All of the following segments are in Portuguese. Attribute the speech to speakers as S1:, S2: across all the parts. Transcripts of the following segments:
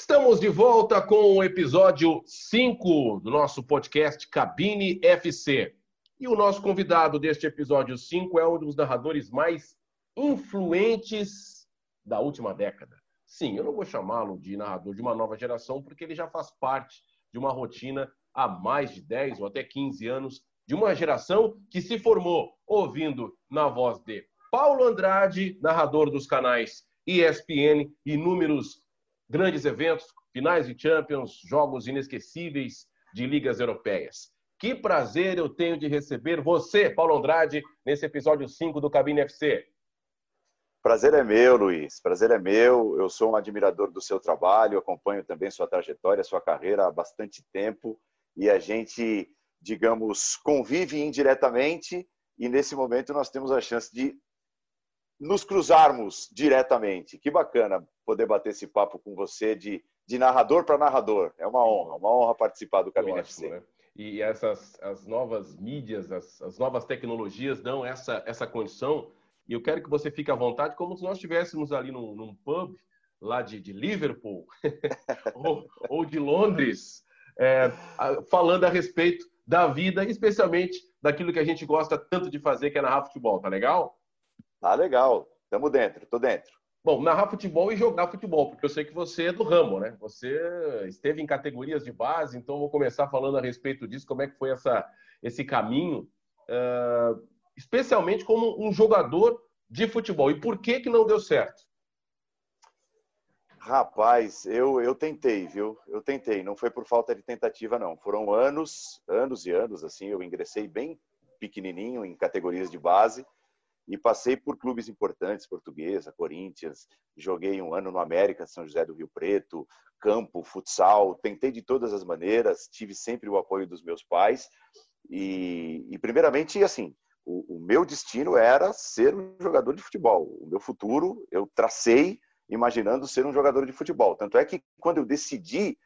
S1: Estamos de volta com o episódio 5 do nosso podcast Cabine FC. E o nosso convidado deste episódio 5 é um dos narradores mais influentes da última década. Sim, eu não vou chamá-lo de narrador de uma nova geração, porque ele já faz parte de uma rotina há mais de 10 ou até 15 anos, de uma geração que se formou ouvindo na voz de Paulo Andrade, narrador dos canais ESPN, inúmeros grandes eventos, finais de Champions, jogos inesquecíveis de ligas europeias. Que prazer eu tenho de receber você, Paulo Andrade, nesse episódio 5 do Cabine FC.
S2: Prazer é meu, Luiz. Prazer é meu. Eu sou um admirador do seu trabalho, acompanho também sua trajetória, sua carreira há bastante tempo e a gente, digamos, convive indiretamente e nesse momento nós temos a chance de nos cruzarmos diretamente. Que bacana poder bater esse papo com você de, de narrador para narrador. É uma honra, uma honra participar do Cabine FC. Né?
S1: E essas as novas mídias, as, as novas tecnologias dão essa, essa condição. E eu quero que você fique à vontade, como se nós estivéssemos ali num, num pub lá de, de Liverpool ou, ou, de Londres, é, falando a respeito da vida, especialmente daquilo que a gente gosta tanto de fazer, que é narrar futebol. Tá legal?
S2: Tá legal. Tamo dentro, tô dentro.
S1: Bom, narrar futebol e jogar futebol, porque eu sei que você é do ramo, né? Você esteve em categorias de base, então vou começar falando a respeito disso, como é que foi essa, esse caminho, uh, especialmente como um jogador de futebol. E por que que não deu certo?
S2: Rapaz, eu, eu tentei, viu? Eu tentei. Não foi por falta de tentativa, não. Foram anos, anos e anos, assim. Eu ingressei bem pequenininho em categorias de base e passei por clubes importantes, Portuguesa, Corinthians, joguei um ano no América, São José do Rio Preto, campo, futsal, tentei de todas as maneiras, tive sempre o apoio dos meus pais e, e primeiramente, assim, o, o, meu destino era ser um jogador de futebol. O meu futuro eu tracei imaginando ser um jogador de futebol. Tanto é que quando eu decidi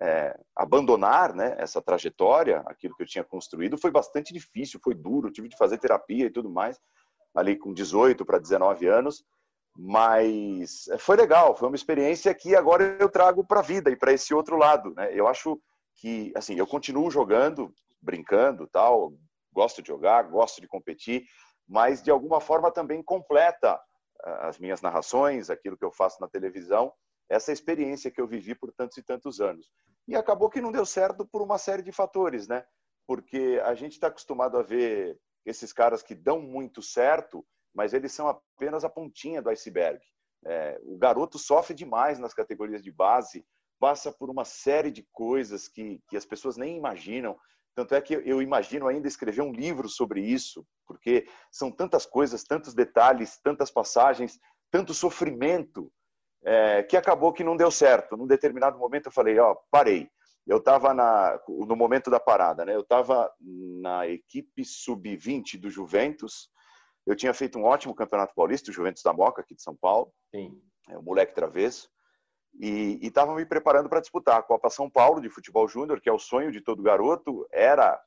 S2: é, abandonar né, essa trajetória, aquilo que eu tinha construído, foi bastante difícil, foi duro, tive de fazer terapia e tudo mais ali com 18 para 19 anos, mas foi legal, foi uma experiência que agora eu trago para a vida e para esse outro lado, né? Eu acho que, assim, eu continuo jogando, brincando, tal, gosto de jogar, gosto de competir, mas de alguma forma também completa ah, as minhas narrações, aquilo que eu faço na televisão, essa experiência que eu vivi por tantos e tantos anos. E acabou que não deu certo por uma série de fatores, né? Porque a gente está acostumado a ver esses caras que dão muito certo, mas eles são apenas a pontinha do iceberg. É, o garoto sofre demais nas categorias de base, passa por uma série de coisas que, que as pessoas nem imaginam. Tanto é que eu imagino ainda escrever um livro sobre isso, porque são tantas coisas, tantos detalhes, tantas passagens, tanto sofrimento, é, que acabou que não deu certo. Num determinado momento eu falei, ó, parei eu estava no momento da parada, né? Eu estava na equipe sub-20 do Juventus. Eu tinha feito um ótimo campeonato paulista, o Juventus da Moca, aqui de São Paulo. Sim. É o moleque travesso. E estava me preparando para disputar a Copa São Paulo de futebol júnior, que é o sonho de todo garoto. Era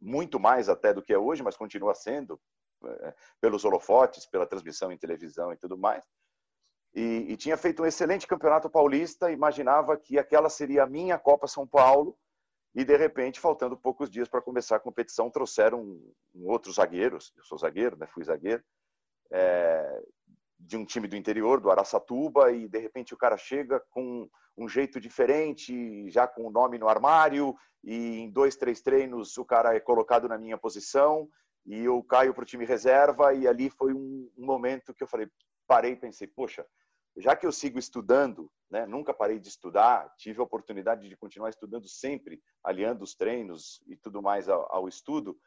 S2: muito mais até do que é hoje, mas continua sendo, é, pelos holofotes, pela transmissão em televisão e tudo mais e, e, tinha feito um excelente campeonato paulista, imaginava que aquela seria a minha Copa São Paulo, e de repente, faltando poucos dias para começar a competição, trouxeram um, um outro zagueiro, eu sou zagueiro, né, fui zagueiro, é, de um time do interior, do Araçatuba, e de repente o cara chega com um jeito diferente, já com o nome no armário, e em dois, três treinos o cara é colocado na minha posição, e eu caio para o time reserva, e ali foi um, um momento que eu falei, parei e pensei, poxa, já que eu sigo estudando, né, nunca parei de estudar, tive a oportunidade de continuar estudando sempre, aliando os treinos e tudo mais ao, ao estudo,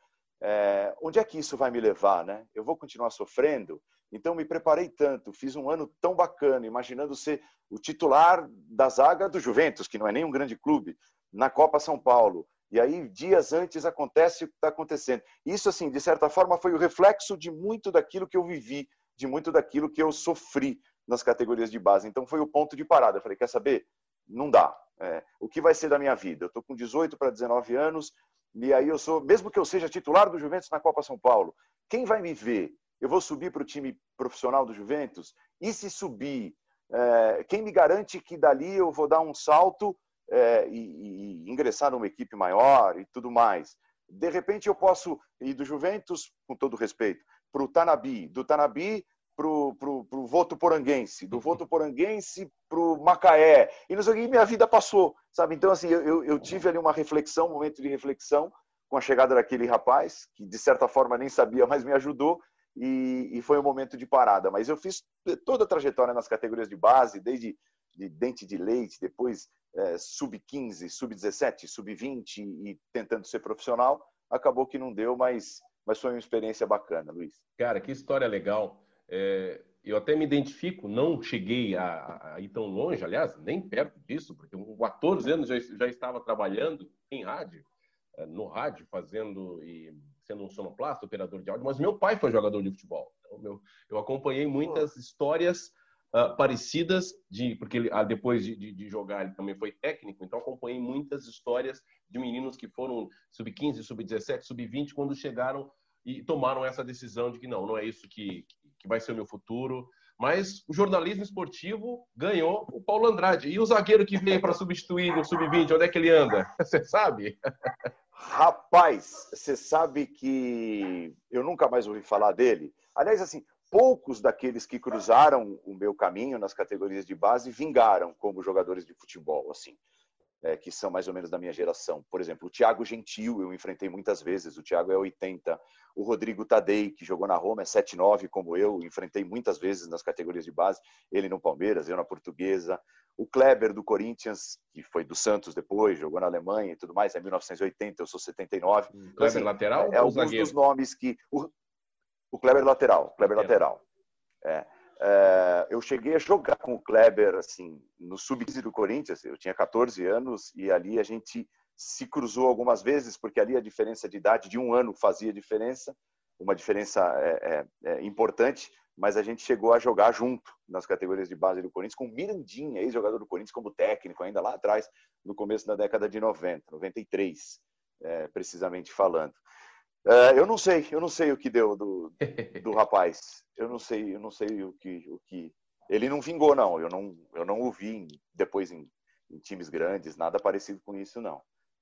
S2: é, onde é que isso vai me levar? Né? Eu vou continuar sofrendo? Então, me preparei tanto, fiz um ano tão bacana, imaginando ser o titular da zaga do Juventus, que não é nem um grande clube, na Copa São Paulo. E aí, dias antes, acontece o que está acontecendo. Isso, assim, de certa forma, foi o reflexo de muito daquilo que eu vivi, de muito daquilo que eu sofri nas categorias de base. Então foi o ponto de parada. Eu falei, quer saber? Não dá. É, o que vai ser da minha vida? Eu estou com 18 para 19 anos e aí eu sou, mesmo que eu seja titular do Juventus na Copa São Paulo, quem vai me ver? Eu vou subir para o time profissional do Juventus? E se subir é, quem me garante que dali eu vou dar um salto é, e, e, ingressar numa equipe maior e tudo mais? De repente eu posso ir do Juventus, com todo respeito, para o Tanabi, do Tanabi para o Voto Poranguense, do Voto Poranguense para o Macaé, e não sei o que, minha vida passou, sabe? Então, assim, eu, eu tive ali uma reflexão, um momento de reflexão, com a chegada daquele rapaz, que de certa forma nem sabia, mas me ajudou, e, e, foi um momento de parada. Mas eu fiz toda a trajetória nas categorias de base, desde de dente de leite, depois é, sub-15, sub-17, sub-20 e tentando ser profissional. Acabou que não deu, mas, mas foi uma experiência bacana, Luiz.
S1: Cara, que história legal. É, eu até me identifico, não cheguei a, a, ir tão longe, aliás, nem perto disso, porque com 14 anos já, já estava trabalhando em rádio, é, no rádio, fazendo e sendo um sonoplasta, operador de áudio, mas meu pai foi jogador de futebol. Então, meu, eu acompanhei muitas histórias uh, parecidas, de, porque ele, uh, depois de, de, de, jogar ele também foi técnico, então acompanhei muitas histórias de meninos que foram sub-15, sub-17, sub-20, quando chegaram e tomaram essa decisão de que não, não é isso que, que vai ser o meu futuro. Mas o jornalismo esportivo ganhou o Paulo Andrade. E o zagueiro que veio para substituir no sub-20, onde é que ele anda? Você sabe?
S2: Rapaz, você sabe que eu nunca mais ouvi falar dele. Aliás, assim, poucos daqueles que cruzaram o meu caminho nas categorias de base vingaram como jogadores de futebol, assim, é, que são mais ou menos da minha geração. Por exemplo, o Thiago Gentil, eu enfrentei muitas vezes. O Thiago é 80. O Rodrigo Tadei, que jogou na Roma, é 79, como eu. Enfrentei muitas vezes nas categorias de base. Ele no Palmeiras, eu na Portuguesa o Kleber do Corinthians, que foi do Santos depois, jogou na Alemanha e tudo mais, é 1980, eu sou 79.
S1: Hum, Kleber assim, lateral?
S2: É, alguns zagueiro? dos nomes que. O, o Kleber lateral, Kleber é. lateral. É. É, eu cheguei a jogar com o Kleber assim no sub-15 do Corinthians, eu tinha 14 anos e ali a gente se cruzou algumas vezes, porque ali a diferença de idade de um ano fazia diferença, uma diferença é, é, é importante, mas a gente chegou a jogar junto nas categorias de base do Corinthians com o Mirandinha, ex-jogador do Corinthians, como técnico, ainda lá atrás, no começo da década de 90, 93, é, precisamente falando. É, eu não sei, eu não sei o que deu do, do rapaz. Eu não sei, eu não sei o que, o que. Ele não vingou, não. Eu não, eu não o vi depois em, em times grandes, nada parecido com isso, não.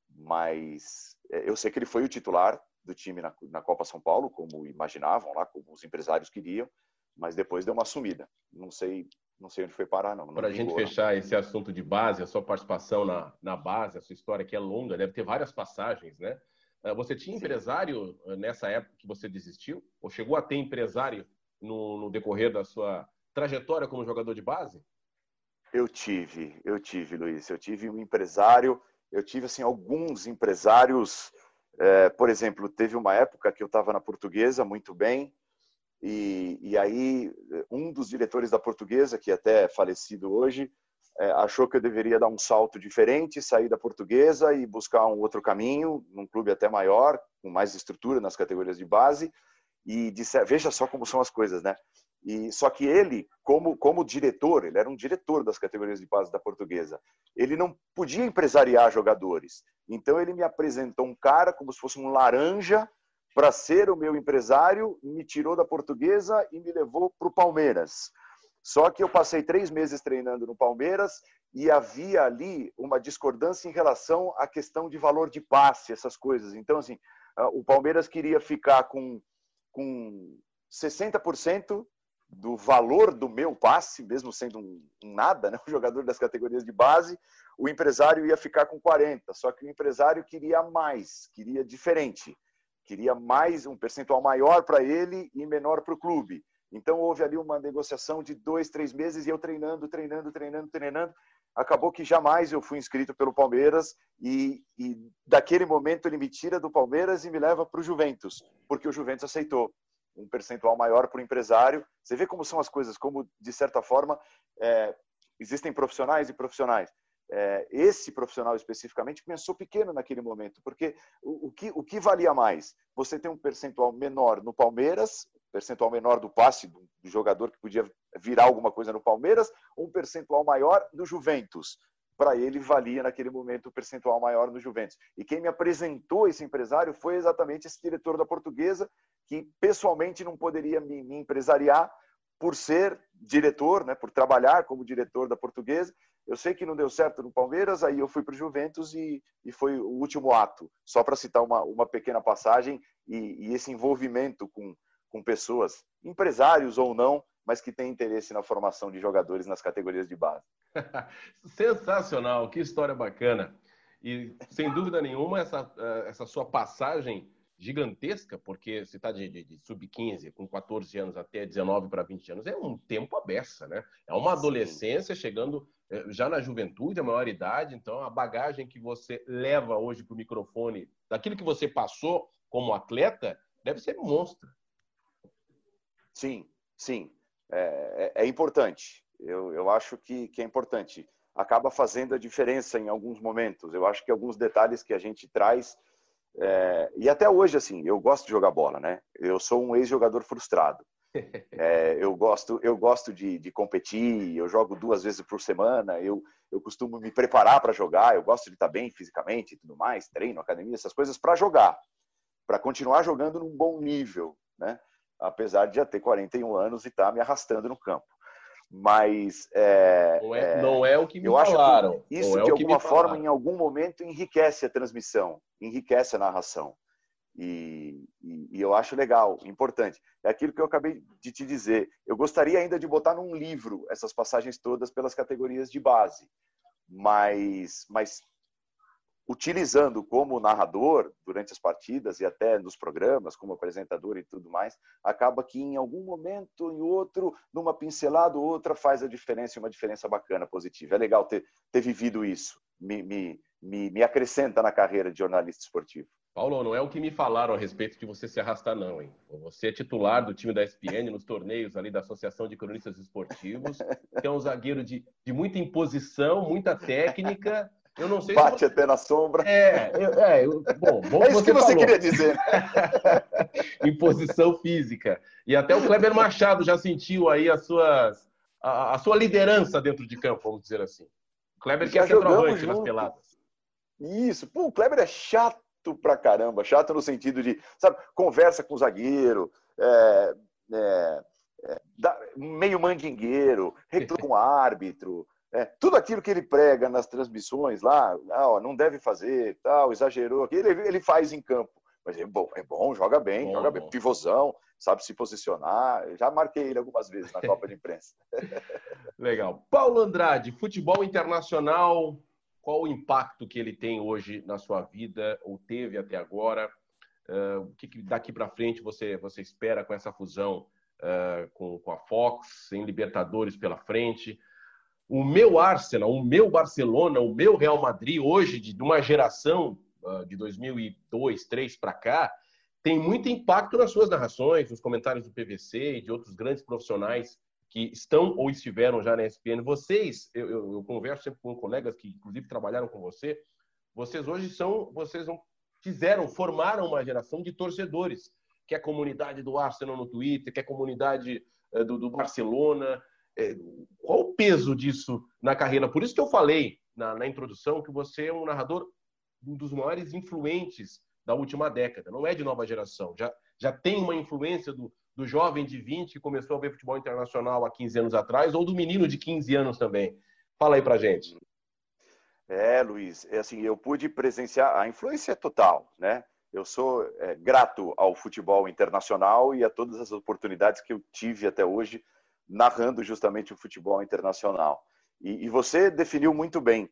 S2: Mas é, eu sei que ele foi o titular do time na, na Copa São Paulo, como imaginavam lá, como os empresários queriam mas depois deu uma sumida. Não sei, não sei onde foi parar, não. não
S1: Para a gente fechar não. esse assunto de base, a sua participação na, na base, a sua história que é longa, deve ter várias passagens, né? Ah, você tinha empresário Sim. Ah, nessa época que você desistiu? Ou chegou a ter empresário no, no decorrer da sua trajetória como jogador de base?
S2: Eu tive, eu tive, Luiz. Eu tive um empresário, eu tive assim alguns empresários. É, por exemplo, teve uma época que eu estava na Portuguesa muito bem, e, e aí, um dos diretores da portuguesa, que é até falecido hoje, é, achou que eu deveria dar um salto diferente, sair da portuguesa e buscar um outro caminho, num clube até maior, com mais estrutura nas categorias de base. E disse, veja só como são as coisas, né? E só que ele, como como diretor, ele era um diretor das categorias de base da Portuguesa. Ele não podia empresariar jogadores. Então ele me apresentou um cara como se fosse um laranja para ser o meu empresário, me tirou da portuguesa e me levou para o Palmeiras. Só que eu passei três meses treinando no Palmeiras e havia ali uma discordância em relação à questão de valor de passe, essas coisas. Então, assim, o Palmeiras queria ficar com, com 60% do valor do meu passe, mesmo sendo um, nada, né? um jogador das categorias de base, o empresário ia ficar com 40%. Só que o empresário queria mais, queria diferente queria mais um percentual maior para ele e menor para o clube. Então houve ali uma negociação de dois, três meses e eu treinando, treinando, treinando, treinando. Acabou que jamais eu fui inscrito pelo Palmeiras e, e daquele momento ele me tira do Palmeiras e me leva para o Juventus, porque o Juventus aceitou um percentual maior para o empresário. Você vê como são as coisas, como de certa forma é, existem profissionais e profissionais é, esse profissional especificamente pensou pequeno naquele momento, porque o, o, que, o que valia mais? Você tem um percentual menor no Palmeiras, percentual menor do passe do, do jogador que podia virar alguma coisa no Palmeiras, um percentual maior no Juventus. Para ele valia naquele momento o percentual maior no Juventus. E quem me apresentou esse empresário foi exatamente esse diretor da Portuguesa, que pessoalmente não poderia me, me empresariar por ser diretor, né, por trabalhar como diretor da Portuguesa. Eu sei que não deu certo no Palmeiras, aí eu fui para o Juventus e, e, foi o último ato. Só para citar uma, uma pequena passagem e, e esse envolvimento com, com pessoas, empresários ou não, mas que têm interesse na formação de jogadores nas categorias de base.
S1: Sensacional, que história bacana. E sem dúvida nenhuma, essa, eh, essa sua passagem gigantesca, porque você está de, de, de sub-15, com 14 anos até 19 para 20 anos, é um tempo aberto, né? É uma adolescência chegando eh, já na juventude, a maior idade, então a bagagem que você leva hoje para o microfone, daquilo que você passou como atleta, deve ser monstra.
S2: Sim, sim. É, é, é importante. Eu, eu acho que, que é importante. Acaba fazendo a diferença em alguns momentos. Eu acho que alguns detalhes que a gente traz é, e até hoje, assim, eu gosto de jogar bola, né? Eu sou um ex-jogador frustrado. É, eu gosto, eu gosto de, de, competir. Eu jogo duas vezes por semana. Eu, eu costumo me preparar para jogar. Eu gosto de estar bem fisicamente e tudo mais, treino, academia, essas coisas para jogar, para continuar jogando num bom nível, né? Apesar de já ter 41 anos e estar tá me arrastando no campo. Mas
S1: é, não, é, não é o que me eu falaram. Acho
S2: que isso
S1: é
S2: de alguma forma, em algum momento, enriquece a transmissão, enriquece a narração. E, e, e, eu acho legal, importante. É aquilo que eu acabei de te dizer. Eu gostaria ainda de botar num livro essas passagens todas pelas categorias de base, mas, mas utilizando como narrador durante as partidas e até nos programas, como apresentador e tudo mais, acaba que em algum momento, em outro, numa pincelada ou outra, faz a diferença uma diferença bacana, positiva. É legal ter, ter vivido isso, me, me, me, me acrescenta na carreira de jornalista esportivo.
S1: Paulo, não é o que me falaram a respeito de você se arrastar, não, hein? Você é titular do time da ESPN nos torneios ali da Associação de Cronistas Esportivos, é um zagueiro de, de muita imposição, muita técnica, eu não sei
S2: Bate
S1: se
S2: até na sombra.
S1: É, eu, é eu, bom, bom
S2: é isso que você, queria dizer.
S1: em posição física. E até o Kleber Machado já sentiu aí as suas, a, a sua liderança dentro de campo, vamos dizer assim. O Kleber que é centroavante nas peladas.
S2: Isso. Pô, o Kleber é chato pra caramba. Chato no sentido de, sabe, conversa com o zagueiro, é, é, é, meio mandingueiro, reclama com o árbitro. É, tudo aquilo que ele prega nas transmissões lá, ah, ó, não deve fazer, tal, exagerou, ele, ele faz em campo. Mas é bom, é bom, joga bem, bom, joga bem, pivôzão, sabe se posicionar. Já marquei ele algumas vezes na Copa de Imprensa.
S1: Legal. Paulo Andrade, futebol internacional, qual o impacto que ele tem hoje na sua vida, ou teve até agora? Uh, o que, que daqui para frente você, você espera com essa fusão uh, com, com a Fox, em Libertadores pela frente? O meu Arsenal, o meu Barcelona, o meu Real Madrid, hoje, de uma geração uh, de 2002, 2003 para cá, tem muito impacto nas suas narrações, nos comentários do PVC e de outros grandes profissionais que estão ou estiveram já na ESPN. Vocês, eu, eu, eu converso sempre com colegas que, inclusive, trabalharam com você, vocês hoje são, vocês fizeram, formaram uma geração de torcedores, que é a comunidade do Arsenal no Twitter, que é a comunidade uh, do, do Barcelona, qual o peso disso na carreira? Por isso que eu falei na, na, introdução que você é um narrador um dos maiores influentes da última década. Não é de nova geração. Já, já tem uma influência do, do jovem de 20 que começou a ver futebol internacional há 15 anos atrás, ou do menino de 15 anos também. Fala aí pra gente.
S2: É, Luiz, é assim, eu pude presenciar a influência é total, né? Eu sou é, grato ao futebol internacional e a todas as oportunidades que eu tive até hoje narrando justamente o futebol internacional. E, e você definiu muito bem.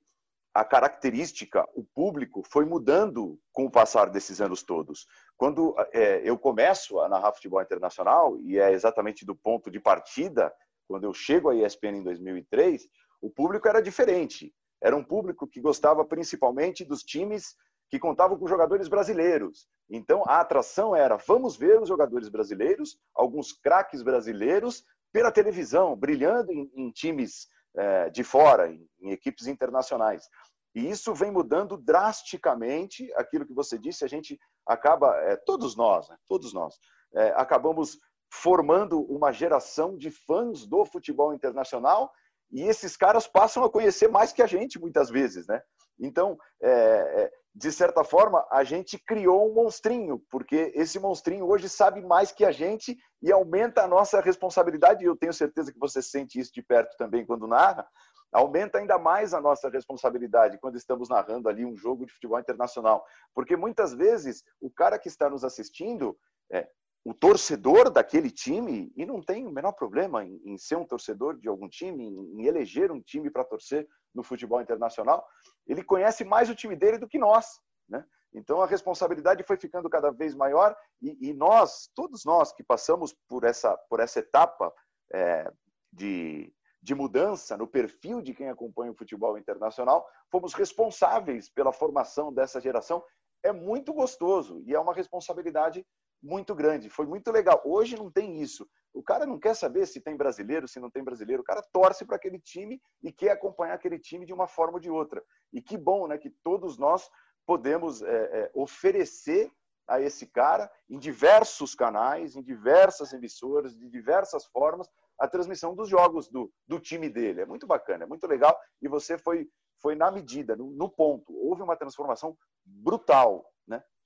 S2: A característica, o público, foi mudando com o passar desses anos todos. Quando é, eu começo a narrar futebol internacional, e é exatamente do ponto de partida, quando eu chego à ESPN em 2003, o público era diferente. Era um público que gostava principalmente dos times que contavam com jogadores brasileiros. Então a atração era: vamos ver os jogadores brasileiros, alguns craques brasileiros pela televisão, brilhando em, em times é, de fora, em, em, equipes internacionais. E isso vem mudando drasticamente aquilo que você disse. A gente acaba, é, todos nós, né, todos nós, é, acabamos formando uma geração de fãs do futebol internacional E esses caras passam a conhecer mais que a gente, muitas vezes, né? Então, é, é, de certa forma, a gente criou um monstrinho, porque esse monstrinho hoje sabe mais que a gente e aumenta a nossa responsabilidade. E eu tenho certeza que você sente isso de perto também quando narra. Aumenta ainda mais a nossa responsabilidade quando estamos narrando ali um jogo de futebol internacional. Porque muitas vezes o cara que está nos assistindo, é, o torcedor daquele time, e não tem o menor problema em, em ser um torcedor de algum time, em, em eleger um time para torcer no futebol internacional, ele conhece mais o time dele do que nós. Né? Então a responsabilidade foi ficando cada vez maior e, e nós, todos nós que passamos por essa, por essa etapa é, de, de mudança no perfil de quem acompanha o futebol internacional, fomos responsáveis pela formação dessa geração. É muito gostoso e é uma responsabilidade muito grande. Foi muito legal. Hoje não tem isso. O cara não quer saber se tem brasileiro, se não tem brasileiro. O cara torce para aquele time e quer acompanhar aquele time de uma forma ou de outra. E que bom, né? Que todos nós podemos é, é, oferecer a esse cara em diversos canais, em diversas emissoras, de diversas formas, a transmissão dos jogos do, do time dele. É muito bacana, é muito legal. E você foi, foi na medida, no, no ponto. Houve uma transformação brutal?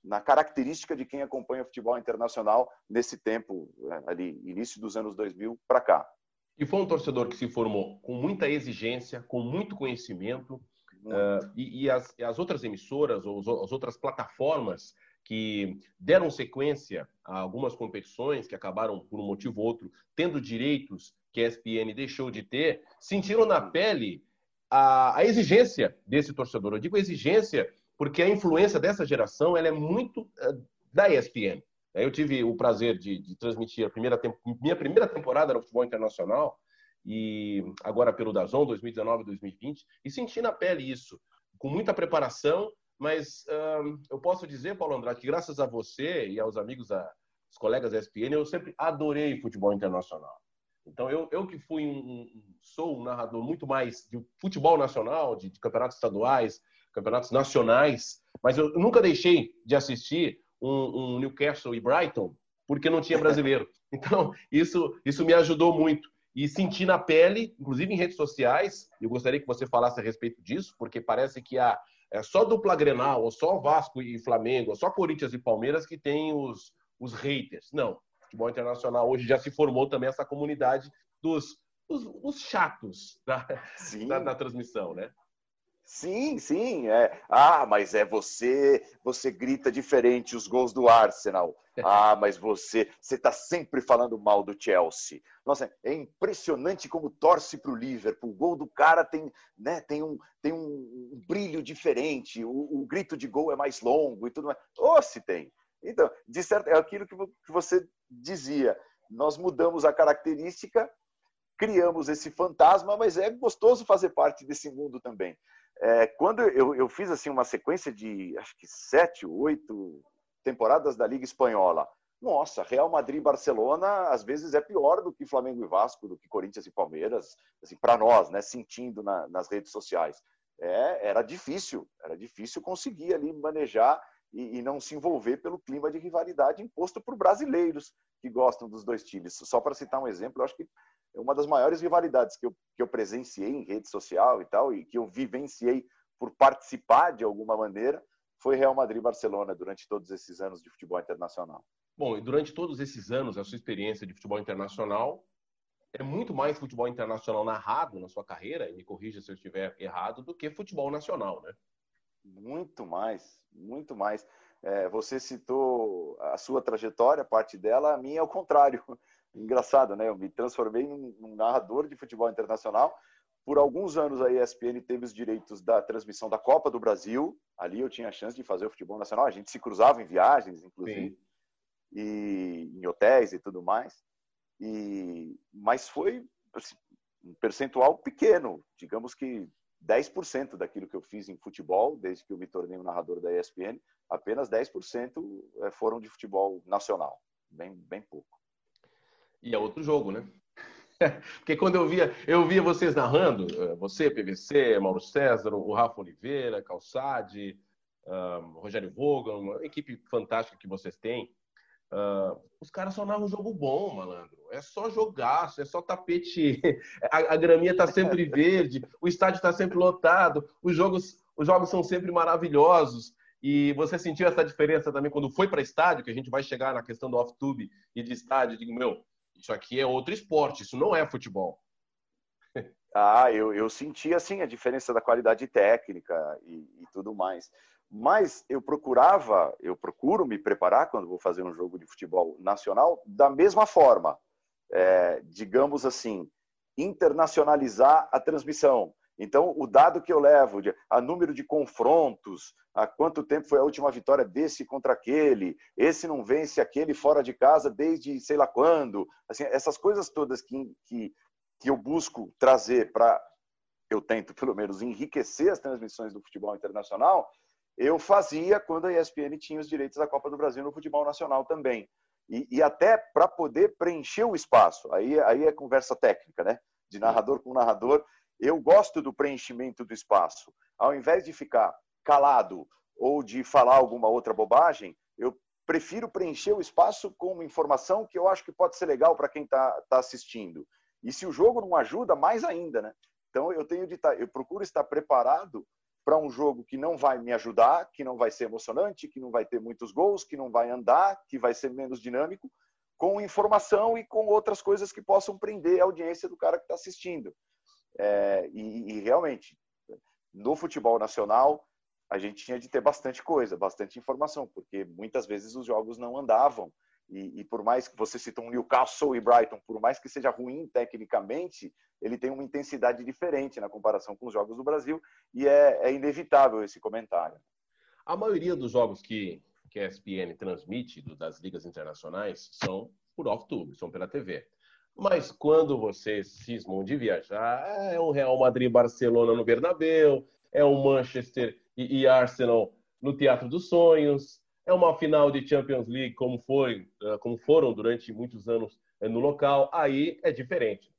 S2: Na característica de quem acompanha o futebol internacional nesse tempo, é, ali, início dos anos 2000 para cá.
S1: E foi um torcedor que se formou com muita exigência, com muito conhecimento, uh, e, e as, as, outras emissoras ou as outras plataformas que deram sequência a algumas competições que acabaram, por um motivo ou outro, tendo direitos que a ESPN deixou de ter, sentiram na pele a, a exigência desse torcedor. Eu digo exigência porque a influência dessa geração ela é muito uh, da ESPN. Eu tive o prazer de, de transmitir a primeira minha primeira temporada no futebol internacional e agora pelo Dazon 2019 2020 e senti na pele isso com muita preparação mas eu posso dizer Paulo Andrade que graças a você e aos amigos a, os colegas da ESPN eu sempre adorei futebol internacional então eu, eu que fui um, sou um narrador muito mais de futebol nacional de, de campeonatos estaduais campeonatos nacionais, mas eu nunca deixei de assistir um, um Newcastle e Brighton porque não tinha brasileiro. Então, isso, isso me ajudou muito. E senti na pele, inclusive em redes sociais, eu gostaria que você falasse a respeito disso, porque parece que há é só dupla Grenal, ou só Vasco e Flamengo, ou só Corinthians e Palmeiras que tem os, os haters. Não, o futebol internacional hoje já se formou também essa comunidade dos os, os chatos da, da, da, transmissão, né?
S2: Sim, sim. É. Ah, mas é você, você grita diferente os gols do Arsenal. Ah, mas você, você está sempre falando mal do Chelsea. Nossa, é impressionante como torce para o Liverpool. O gol do cara tem, né, tem, um, tem um, brilho diferente. O, o, grito de gol é mais longo e tudo mais. Oh, se tem. Então, de certo, é aquilo que você dizia. Nós mudamos a característica, criamos esse fantasma, mas é gostoso fazer parte desse mundo também. É, quando eu, eu, fiz assim uma sequência de acho que sete, oito temporadas da Liga Espanhola, nossa, Real Madrid e Barcelona às vezes é pior do que Flamengo e Vasco, do que Corinthians e Palmeiras, assim, para nós, né, sentindo na, nas redes sociais. É, era difícil, era difícil conseguir ali manejar e, e não se envolver pelo clima de rivalidade imposto por brasileiros que gostam dos dois times. Só para citar um exemplo, eu acho que uma das maiores rivalidades que eu, que eu presenciei em rede social e tal, e que eu vivenciei por participar de alguma maneira, foi Real Madrid-Barcelona durante todos esses anos de futebol internacional.
S1: Bom, e durante todos esses anos, a sua experiência de futebol internacional é muito mais futebol internacional narrado na sua carreira, e me corrija se eu estiver errado, do que futebol nacional, né?
S2: Muito mais, muito mais. É, você citou a sua trajetória, parte dela, a minha é o contrário engraçado, né? Eu me transformei num, num narrador de futebol internacional. Por alguns anos a ESPN teve os direitos da transmissão da Copa do Brasil. Ali eu tinha a chance de fazer o futebol nacional. A gente se cruzava em viagens, inclusive, Sim. e em hotéis e tudo mais. E mas foi assim, um percentual pequeno, digamos que 10% daquilo que eu fiz em futebol, desde que eu me tornei um narrador da ESPN, apenas 10% eh, foram de futebol nacional, bem, bem pouco.
S1: E é outro jogo, né? Porque quando eu via, eu via vocês narrando, eh, você, PVC, Mauro César, o Rafa Oliveira, Calçade, um, Rogério Vogan, uma equipe fantástica que vocês têm. Uh, os caras só narram um jogo bom, malandro. É só jogaço, é só tapete. A, a graminha tá sempre verde, o estádio está sempre lotado, os jogos, os jogos são sempre maravilhosos. E você sentiu essa diferença também quando foi para estádio, que a gente vai chegar na questão do off-tube e de estádio? Digo, meu, isso aqui é outro esporte, isso não é futebol.
S2: Ah, eu, eu senti assim a diferença da qualidade técnica e, e tudo mais. Mas eu procurava, eu procuro me preparar quando vou fazer um jogo de futebol nacional da mesma forma, é, digamos assim, internacionalizar a transmissão. Então, o dado que eu levo, de, a número de confrontos, há quanto tempo foi a última vitória desse contra aquele, esse não vence aquele fora de casa desde sei lá quando, assim, essas coisas todas que, que, que eu busco trazer para, eu tento pelo menos enriquecer as transmissões do futebol internacional, eu fazia quando a ESPN tinha os direitos da Copa do Brasil no futebol nacional também. E, e até para poder preencher o espaço, aí, aí é conversa técnica, né? De narrador com narrador, eu gosto do preenchimento do espaço. Ao invés de ficar calado ou de falar alguma outra bobagem, eu prefiro preencher o espaço com uma informação que eu acho que pode ser legal para quem está tá assistindo. E se o jogo não ajuda, mais ainda, né? Então eu tenho de estar, tá, eu procuro estar preparado para um jogo que não vai me ajudar, que não vai ser emocionante, que não vai ter muitos gols, que não vai andar, que vai ser menos dinâmico, com informação e com outras coisas que possam prender a audiência do cara que está assistindo. É, e, e, realmente, no futebol nacional, a gente tinha de ter bastante coisa, bastante informação, porque muitas vezes os jogos não andavam. E, e, por mais que você citou um Newcastle e Brighton, por mais que seja ruim tecnicamente, ele tem uma intensidade diferente na comparação com os jogos do Brasil e é, é inevitável esse comentário.
S1: A maioria dos jogos que, que a ESPN transmite do, das ligas internacionais são por off-tube, são pela TV. Mas quando vocês cismam de viajar, é um Real Madrid-Barcelona no Bernabéu, é um Manchester e, e, Arsenal no Teatro dos Sonhos, é uma final de Champions League como foi, eh, como foram durante muitos anos eh, no local, aí é diferente.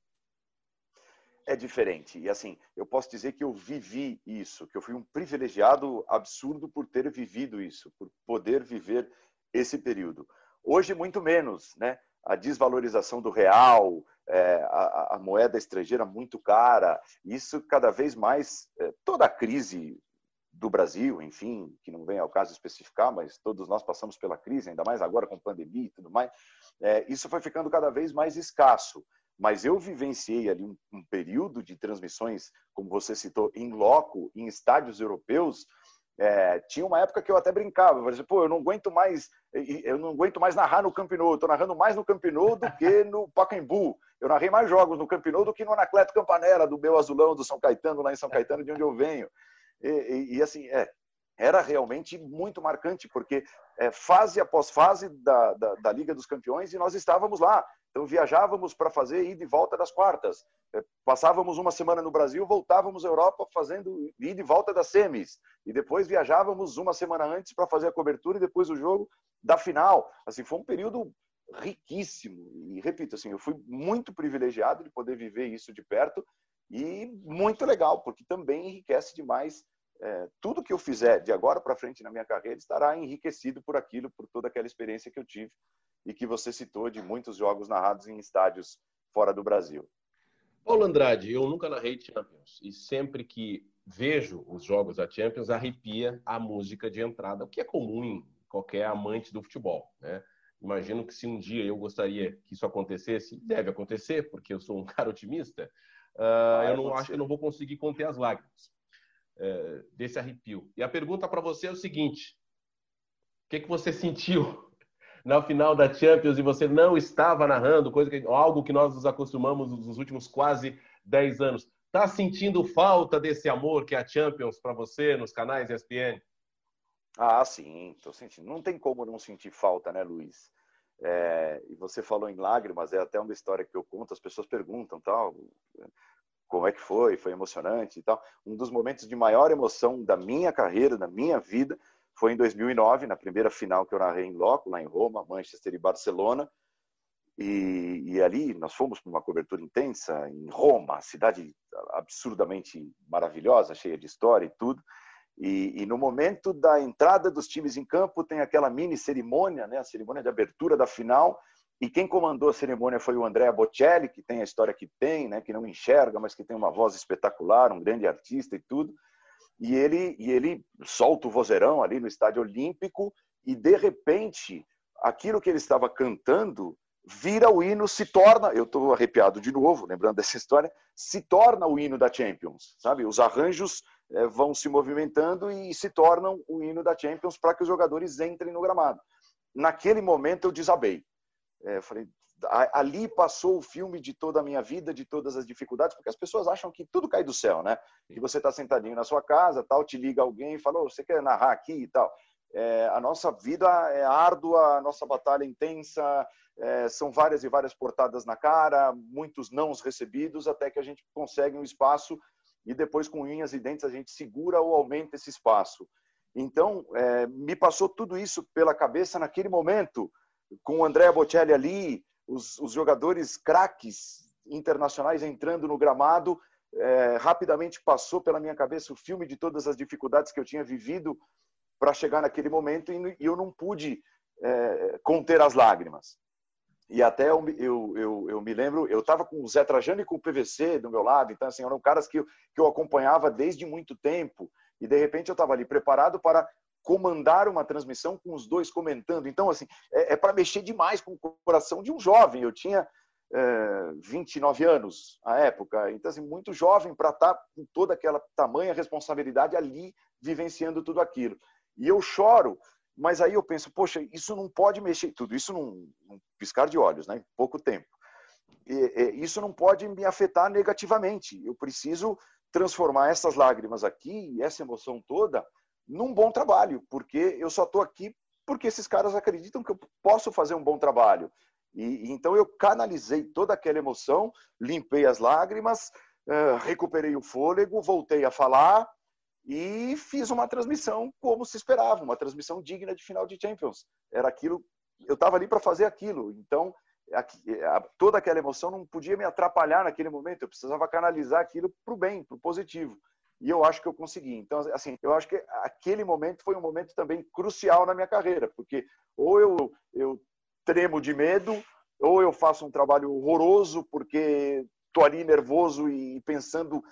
S2: É diferente. E assim, eu posso dizer que eu vivi isso, que eu fui um privilegiado absurdo por ter vivido isso, por poder viver esse período. Hoje, muito menos, né? a desvalorização do real, é, a, a, moeda estrangeira muito cara, isso cada vez mais, é, toda a crise do Brasil, enfim, que não vem ao caso especificar, mas todos nós passamos pela crise, ainda mais agora com pandemia e tudo mais, é, isso foi ficando cada vez mais escasso. Mas eu vivenciei ali um, um período de transmissões, como você citou, em loco, em estádios europeus, é, tinha uma época que eu até brincava, eu pô, eu não aguento mais, eu não aguento mais narrar no Camp Nou, eu tô narrando mais no Camp Nou do que no Pacaembu. Eu narrei mais jogos no Camp Nou do que no Anacleto Campanera, do meu azulão, do São Caetano, lá em São Caetano, de onde eu venho. E, e, e assim, é, era realmente muito marcante, porque é, fase após fase da, da, da Liga dos Campeões e nós estávamos lá. Então viajávamos para fazer ida e volta das quartas. É, passávamos uma semana no Brasil, voltávamos à Europa fazendo ida e volta das semis. E depois viajávamos uma semana antes para fazer a cobertura e depois o jogo da final. Assim, foi um período riquíssimo. E repito, assim, eu fui muito privilegiado de poder viver isso de perto e muito legal, porque também enriquece demais. É, tudo que eu fizer de agora para frente na minha carreira estará enriquecido por aquilo, por toda aquela experiência que eu tive e que você citou de muitos jogos narrados em estádios fora do Brasil.
S1: Paulo Andrade, eu nunca narrei Champions e sempre que vejo os jogos da Champions arrepia a música de entrada, o que é comum em qualquer amante do futebol, né? Imagino que se um dia eu gostaria que isso acontecesse, deve acontecer, porque eu sou um cara otimista, uh, eu não acho, eu não vou conseguir conter as lágrimas uh, desse arrepio. E a pergunta para você é o seguinte: o que, que você sentiu na final da Champions e você não estava narrando, coisa que, algo que nós nos acostumamos nos últimos quase 10 anos. Está sentindo falta desse amor que é a Champions para você nos canais ESPN?
S2: Ah, sim, estou sentindo. Não tem como não sentir falta, né, Luiz? É, e você falou em lágrimas, é até uma história que eu conto, as pessoas perguntam tal, como é que foi, foi emocionante e tal. Um dos momentos de maior emoção da minha carreira, da minha vida, foi em 2009, na primeira final que eu narrei em loco, lá em Roma, Manchester e Barcelona. E, e ali nós fomos para uma cobertura intensa em Roma, cidade absurdamente maravilhosa, cheia de história e tudo. E, e, no momento da entrada dos times em campo, tem aquela mini cerimônia, né, a cerimônia de abertura da final. E quem comandou a cerimônia foi o Andrea Bocelli, que tem a história que tem, né, que não enxerga, mas que tem uma voz espetacular, um grande artista e tudo. E ele, e ele solta o vozeirão ali no Estádio Olímpico, e de repente, aquilo que ele estava cantando vira o hino, se torna, eu estou arrepiado de novo, lembrando dessa história, se torna o hino da Champions, sabe? Os arranjos vão se movimentando e se tornam o hino da Champions para que os jogadores entrem no gramado. Naquele momento eu desabei. É, falei, ali passou o filme de toda a minha vida, de todas as dificuldades, porque as pessoas acham que tudo cai do céu, né? Que você está sentadinho na sua casa, tal, te liga alguém e fala, oh, você quer narrar aqui e tal. É, a nossa vida é árdua, a nossa batalha é intensa, é, são várias e várias portadas na cara, muitos não recebidos, até que a gente consegue um espaço e depois com unhas e dentes a gente segura ou aumenta esse espaço. Então, é, me passou tudo isso pela cabeça naquele momento, com o André Bocelli ali, os, os jogadores craques internacionais entrando no gramado, é, rapidamente passou pela minha cabeça o filme de todas as dificuldades que eu tinha vivido para chegar naquele momento e, e eu não pude é, conter as lágrimas. E até eu, eu, eu, eu me lembro, eu estava com o Zé Trajano e com o PVC do meu lado, então assim, eram caras que eu, que eu acompanhava desde muito tempo, e de repente eu estava ali preparado para comandar uma transmissão com os dois comentando. Então, assim, é, é para mexer demais com o coração de um jovem. Eu tinha é, 29 anos à época, então, assim, muito jovem para estar tá com toda aquela tamanha responsabilidade ali, vivenciando tudo aquilo. E eu choro mas aí eu penso, poxa, isso não pode mexer, tudo isso num, num piscar de olhos, né? em pouco tempo. E, e, isso não pode me afetar negativamente. Eu preciso transformar essas lágrimas aqui, essa emoção toda, num bom trabalho, porque eu só estou aqui porque esses caras acreditam que eu posso fazer um bom trabalho. E, então eu canalizei toda aquela emoção, limpei as lágrimas, uh, recuperei o fôlego, voltei a falar e fiz uma transmissão como se esperava, uma transmissão digna de final de Champions. Era aquilo, eu estava ali para fazer aquilo. Então, toda aquela emoção não podia me atrapalhar naquele momento. Eu precisava canalizar aquilo para o bem, para o positivo. E eu acho que eu consegui. Então, assim, eu acho que aquele momento foi um momento também crucial na minha carreira, porque ou eu, eu tremo de medo, ou eu faço um trabalho horroroso porque estou ali nervoso e pensando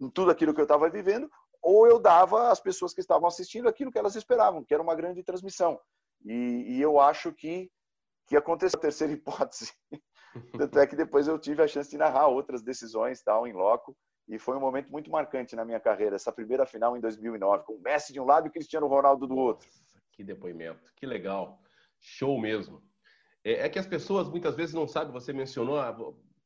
S2: em tudo aquilo que eu estava vivendo, ou eu dava às pessoas que estavam assistindo aquilo que elas esperavam, que era uma grande transmissão. E, e eu acho que, que aconteceu a terceira hipótese. Tanto é que depois eu tive a chance de narrar outras decisões tal em loco e foi um momento muito marcante na minha carreira, essa primeira final em 2009, com o Messi de um lado e o Cristiano Ronaldo do outro.
S1: Que depoimento, que legal. Show mesmo. É, é que as pessoas muitas vezes não sabem, você mencionou, ah,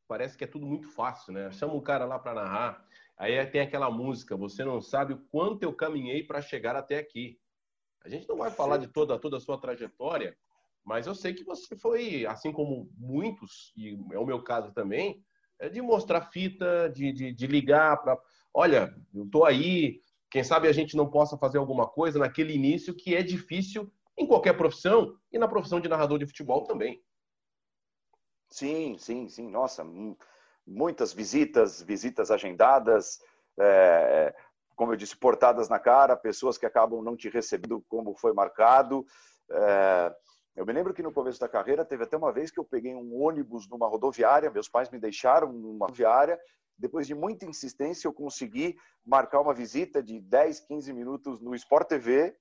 S1: parece que é tudo muito fácil, né? Chama um cara lá para narrar, Aí tem aquela música, você não sabe o quanto eu caminhei para chegar até aqui. A gente não vai falar de toda, toda a sua trajetória, mas eu sei que você foi, assim como muitos, e é o meu caso também, é de mostrar fita, de, de, de ligar para. Olha, eu estou aí, quem sabe a gente não possa fazer alguma coisa naquele início que é difícil em qualquer profissão e na profissão de narrador de futebol também.
S2: Sim, sim, sim. Nossa, muitas visitas, visitas agendadas, é, como eu disse, portadas na cara, pessoas que acabam não te recebendo como foi marcado. É, eu me lembro que no começo da carreira teve até uma vez que eu peguei um ônibus numa rodoviária, meus pais me deixaram numa rodoviária, depois de muita insistência eu consegui marcar uma visita de 10, 15 minutos no Sport TV,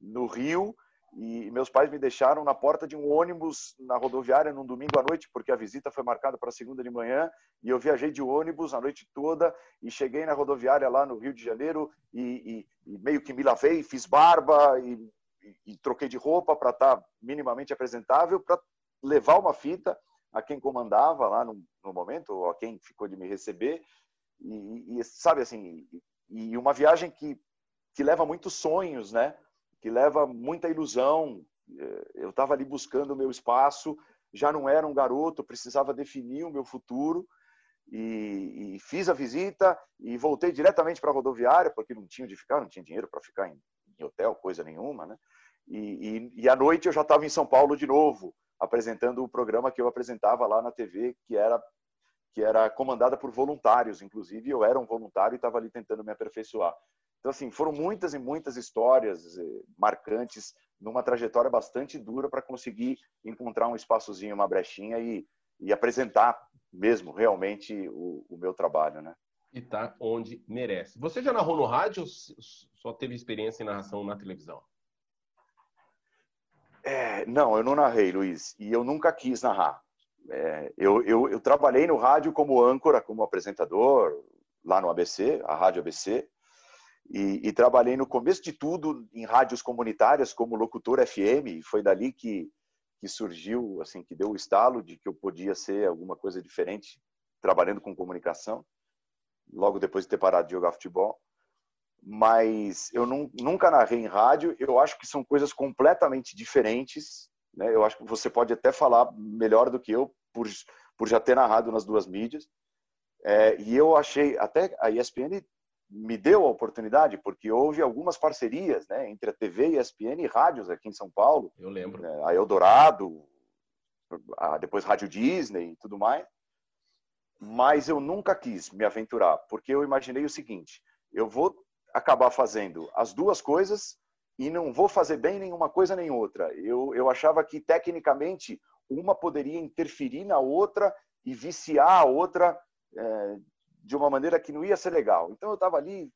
S2: no Rio, e meus pais me deixaram na porta de um ônibus na rodoviária num domingo à noite, porque a visita foi marcada para segunda de manhã, e eu viajei de ônibus a noite toda e cheguei na rodoviária lá no Rio de Janeiro e, e, e meio que me lavei, fiz barba e, e troquei de roupa para estar tá minimamente apresentável para levar uma fita a quem comandava lá no, no, momento, ou a quem ficou de me receber. E, sabe assim, e uma viagem que, que leva muitos sonhos, né? Que leva muita ilusão. É, eu estava ali buscando o meu espaço, já não era um garoto, precisava definir o meu futuro. E, e fiz a visita e voltei diretamente para a rodoviária, porque não tinha onde ficar, não tinha dinheiro para ficar em, em, hotel, coisa nenhuma. Né? E, e, e à noite eu já estava em São Paulo de novo, apresentando o programa que eu apresentava lá na TV, que era que era comandada por voluntários, inclusive eu era um voluntário e estava ali tentando me aperfeiçoar. Então, assim, foram muitas e muitas histórias eh, marcantes numa trajetória bastante dura para conseguir encontrar um espaçozinho, uma brechinha e, e apresentar mesmo realmente o, o meu trabalho, né?
S1: E tá onde merece. Você já narrou no rádio ou só teve experiência em narração na televisão?
S2: É, não, eu não narrei, Luiz, e eu nunca quis narrar. É, eu, eu, eu, trabalhei no rádio como âncora, como apresentador, lá no ABC, a Rádio ABC, e, e, trabalhei no começo de tudo em rádios comunitárias como locutor FM, e foi dali que, que surgiu, assim, que deu o estalo de que eu podia ser alguma coisa diferente trabalhando com comunicação, logo depois de ter parado de jogar futebol mas eu não, nunca narrei em rádio. Eu acho que são coisas completamente diferentes. Né? Eu acho que você pode até falar melhor do que eu, por, por já ter narrado nas duas mídias. É, e eu achei, até a ESPN me deu a oportunidade, porque houve algumas parcerias né, entre a TV e ESPN e rádios aqui em São Paulo.
S1: Eu lembro.
S2: Né, a Eldorado, a, depois Rádio Disney e tudo mais. Mas eu nunca quis me aventurar, porque eu imaginei o seguinte: eu vou acabar fazendo as duas coisas e não vou fazer bem nenhuma coisa nem outra. Eu, eu achava que, tecnicamente, uma poderia interferir na outra e viciar a outra é, de uma maneira que não ia ser legal. Então, eu estava ali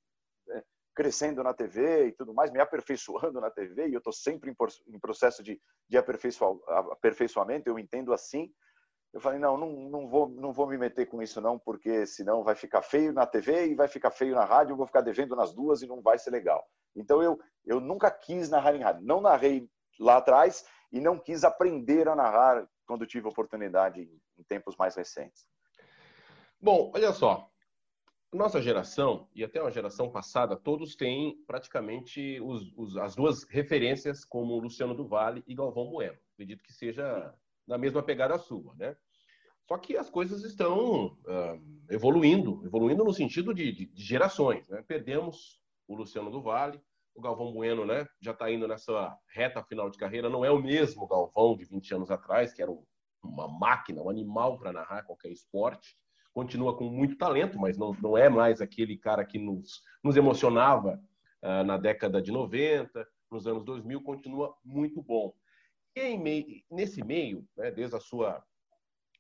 S2: é, crescendo na TV e tudo mais, me aperfeiçoando na TV, e eu estou sempre em, processo de, de aperfeiçoamento, eu entendo assim. Eu falei, não, não, não, vou, não vou me meter com isso não, porque senão vai ficar feio na TV e vai ficar feio na rádio, eu vou ficar devendo nas duas e não vai ser legal. Então eu, eu nunca quis narrar em rádio. Não narrei lá atrás e não quis aprender a narrar quando tive oportunidade em tempos mais recentes.
S1: Bom, olha só. Nossa geração, e até uma geração passada, todos têm praticamente os, os, as duas referências como Luciano do Vale e Galvão Bueno. Acredito que seja na mesma pegada sua, né? Só que as coisas estão uh, evoluindo, evoluindo no sentido de, de, de, gerações. Né? Perdemos o Luciano do Vale, o Galvão Bueno né, já está indo nessa reta final de carreira, não é o mesmo Galvão de 20 anos atrás, que era um, uma máquina, um animal para narrar qualquer esporte. Continua com muito talento, mas não, não é mais aquele cara que nos, nos emocionava uh, na década de 90, nos anos 2000, continua muito bom. E meio, nesse meio, né, desde a sua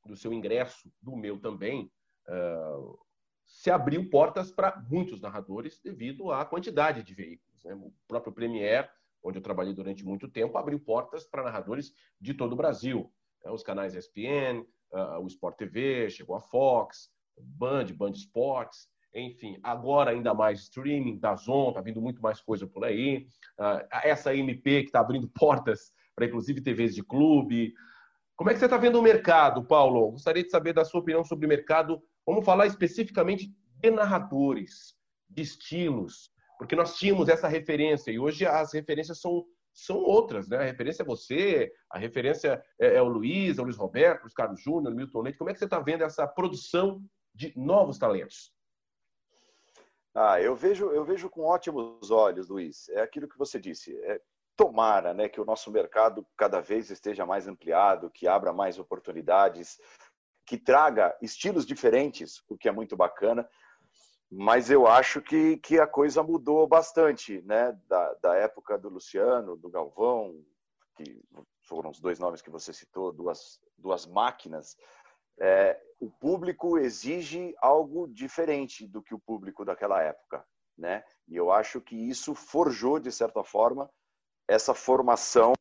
S1: do seu ingresso, do meu também, uh, se abriu portas para muitos narradores devido à quantidade de veículos. Né? O próprio Premier, onde eu trabalhei durante muito tempo, abriu portas para narradores de todo o Brasil. Né? Os canais ESPN, uh, o Sport TV, chegou a Fox, Band, Band Sports, enfim, agora ainda mais streaming, da Zon, está vindo muito mais coisa por aí. Uh, essa MP que está abrindo portas para inclusive TVs de clube, como é que você está vendo o mercado, Paulo? Gostaria de saber da sua opinião sobre o mercado. Vamos falar especificamente de narradores, de estilos, porque nós tínhamos essa referência e hoje as referências são, são outras, né? A referência é você, a referência é, é o Luiz, é o Luiz Roberto, o Carlos Júnior, o Milton Leite. Como é que você está vendo essa produção de novos talentos?
S2: Ah, eu vejo, eu vejo com ótimos olhos, Luiz. É aquilo que você disse. É, tomara né, que o nosso mercado cada vez esteja mais ampliado, que abra mais oportunidades, que traga estilos diferentes, o que é muito bacana. Mas eu acho que, que a coisa mudou bastante, né? Da, da época do Luciano, do Galvão, que foram os dois nomes que você citou, duas, duas máquinas. É, o público exige algo diferente do que o público daquela época, né? E eu acho que isso forjou, de certa forma, essa formação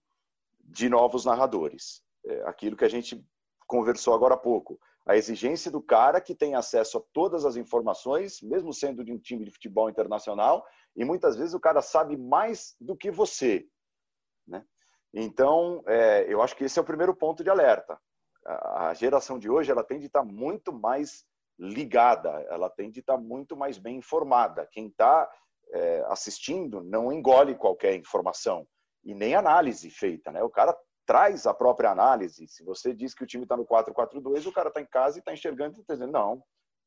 S2: de novos narradores. É aquilo que a gente conversou agora há pouco. A exigência do cara que tem acesso a todas as informações, mesmo sendo de um time de futebol internacional, e muitas vezes o cara sabe mais do que você. Né? Então, é, eu acho que esse é o primeiro ponto de alerta. A geração de hoje ela tem de estar muito mais ligada, ela tem de estar muito mais bem informada. Quem está é, assistindo não engole qualquer informação e nem análise feita, né? O cara traz a própria análise. Se você diz que o time está no 4-4-2, o cara está em casa e está enxergando e está dizendo, não, o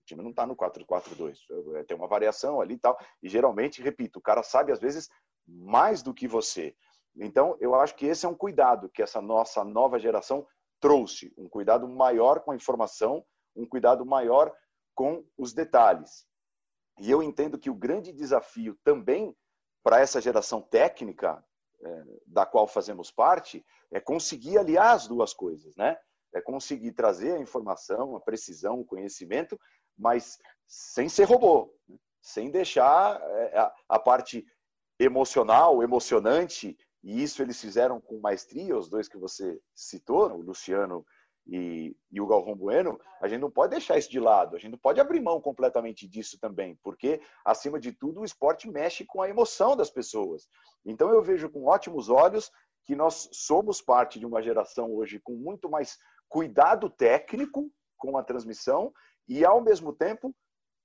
S2: time não está no 4-4-2. É, tem uma variação ali e tal. E geralmente, repito, o cara sabe às vezes mais do que você. Então, eu acho que esse é um cuidado que essa nossa nova geração trouxe. Um cuidado maior com a informação, um cuidado maior com os detalhes. E eu entendo que o grande desafio também para essa geração técnica da qual fazemos parte é conseguir aliar as duas coisas, né? É conseguir trazer a informação, a precisão, o conhecimento, mas sem ser robô, né? sem deixar é, a parte emocional, emocionante, e isso eles fizeram com maestria, os dois que você citou, o Luciano e, e o Galvão Bueno, a gente não pode deixar isso de lado, a gente não pode abrir mão completamente disso também, porque, acima de tudo, o esporte mexe com a emoção das pessoas. Então, eu vejo com ótimos olhos que nós somos parte de uma geração hoje com muito mais cuidado técnico com a transmissão e, ao mesmo tempo,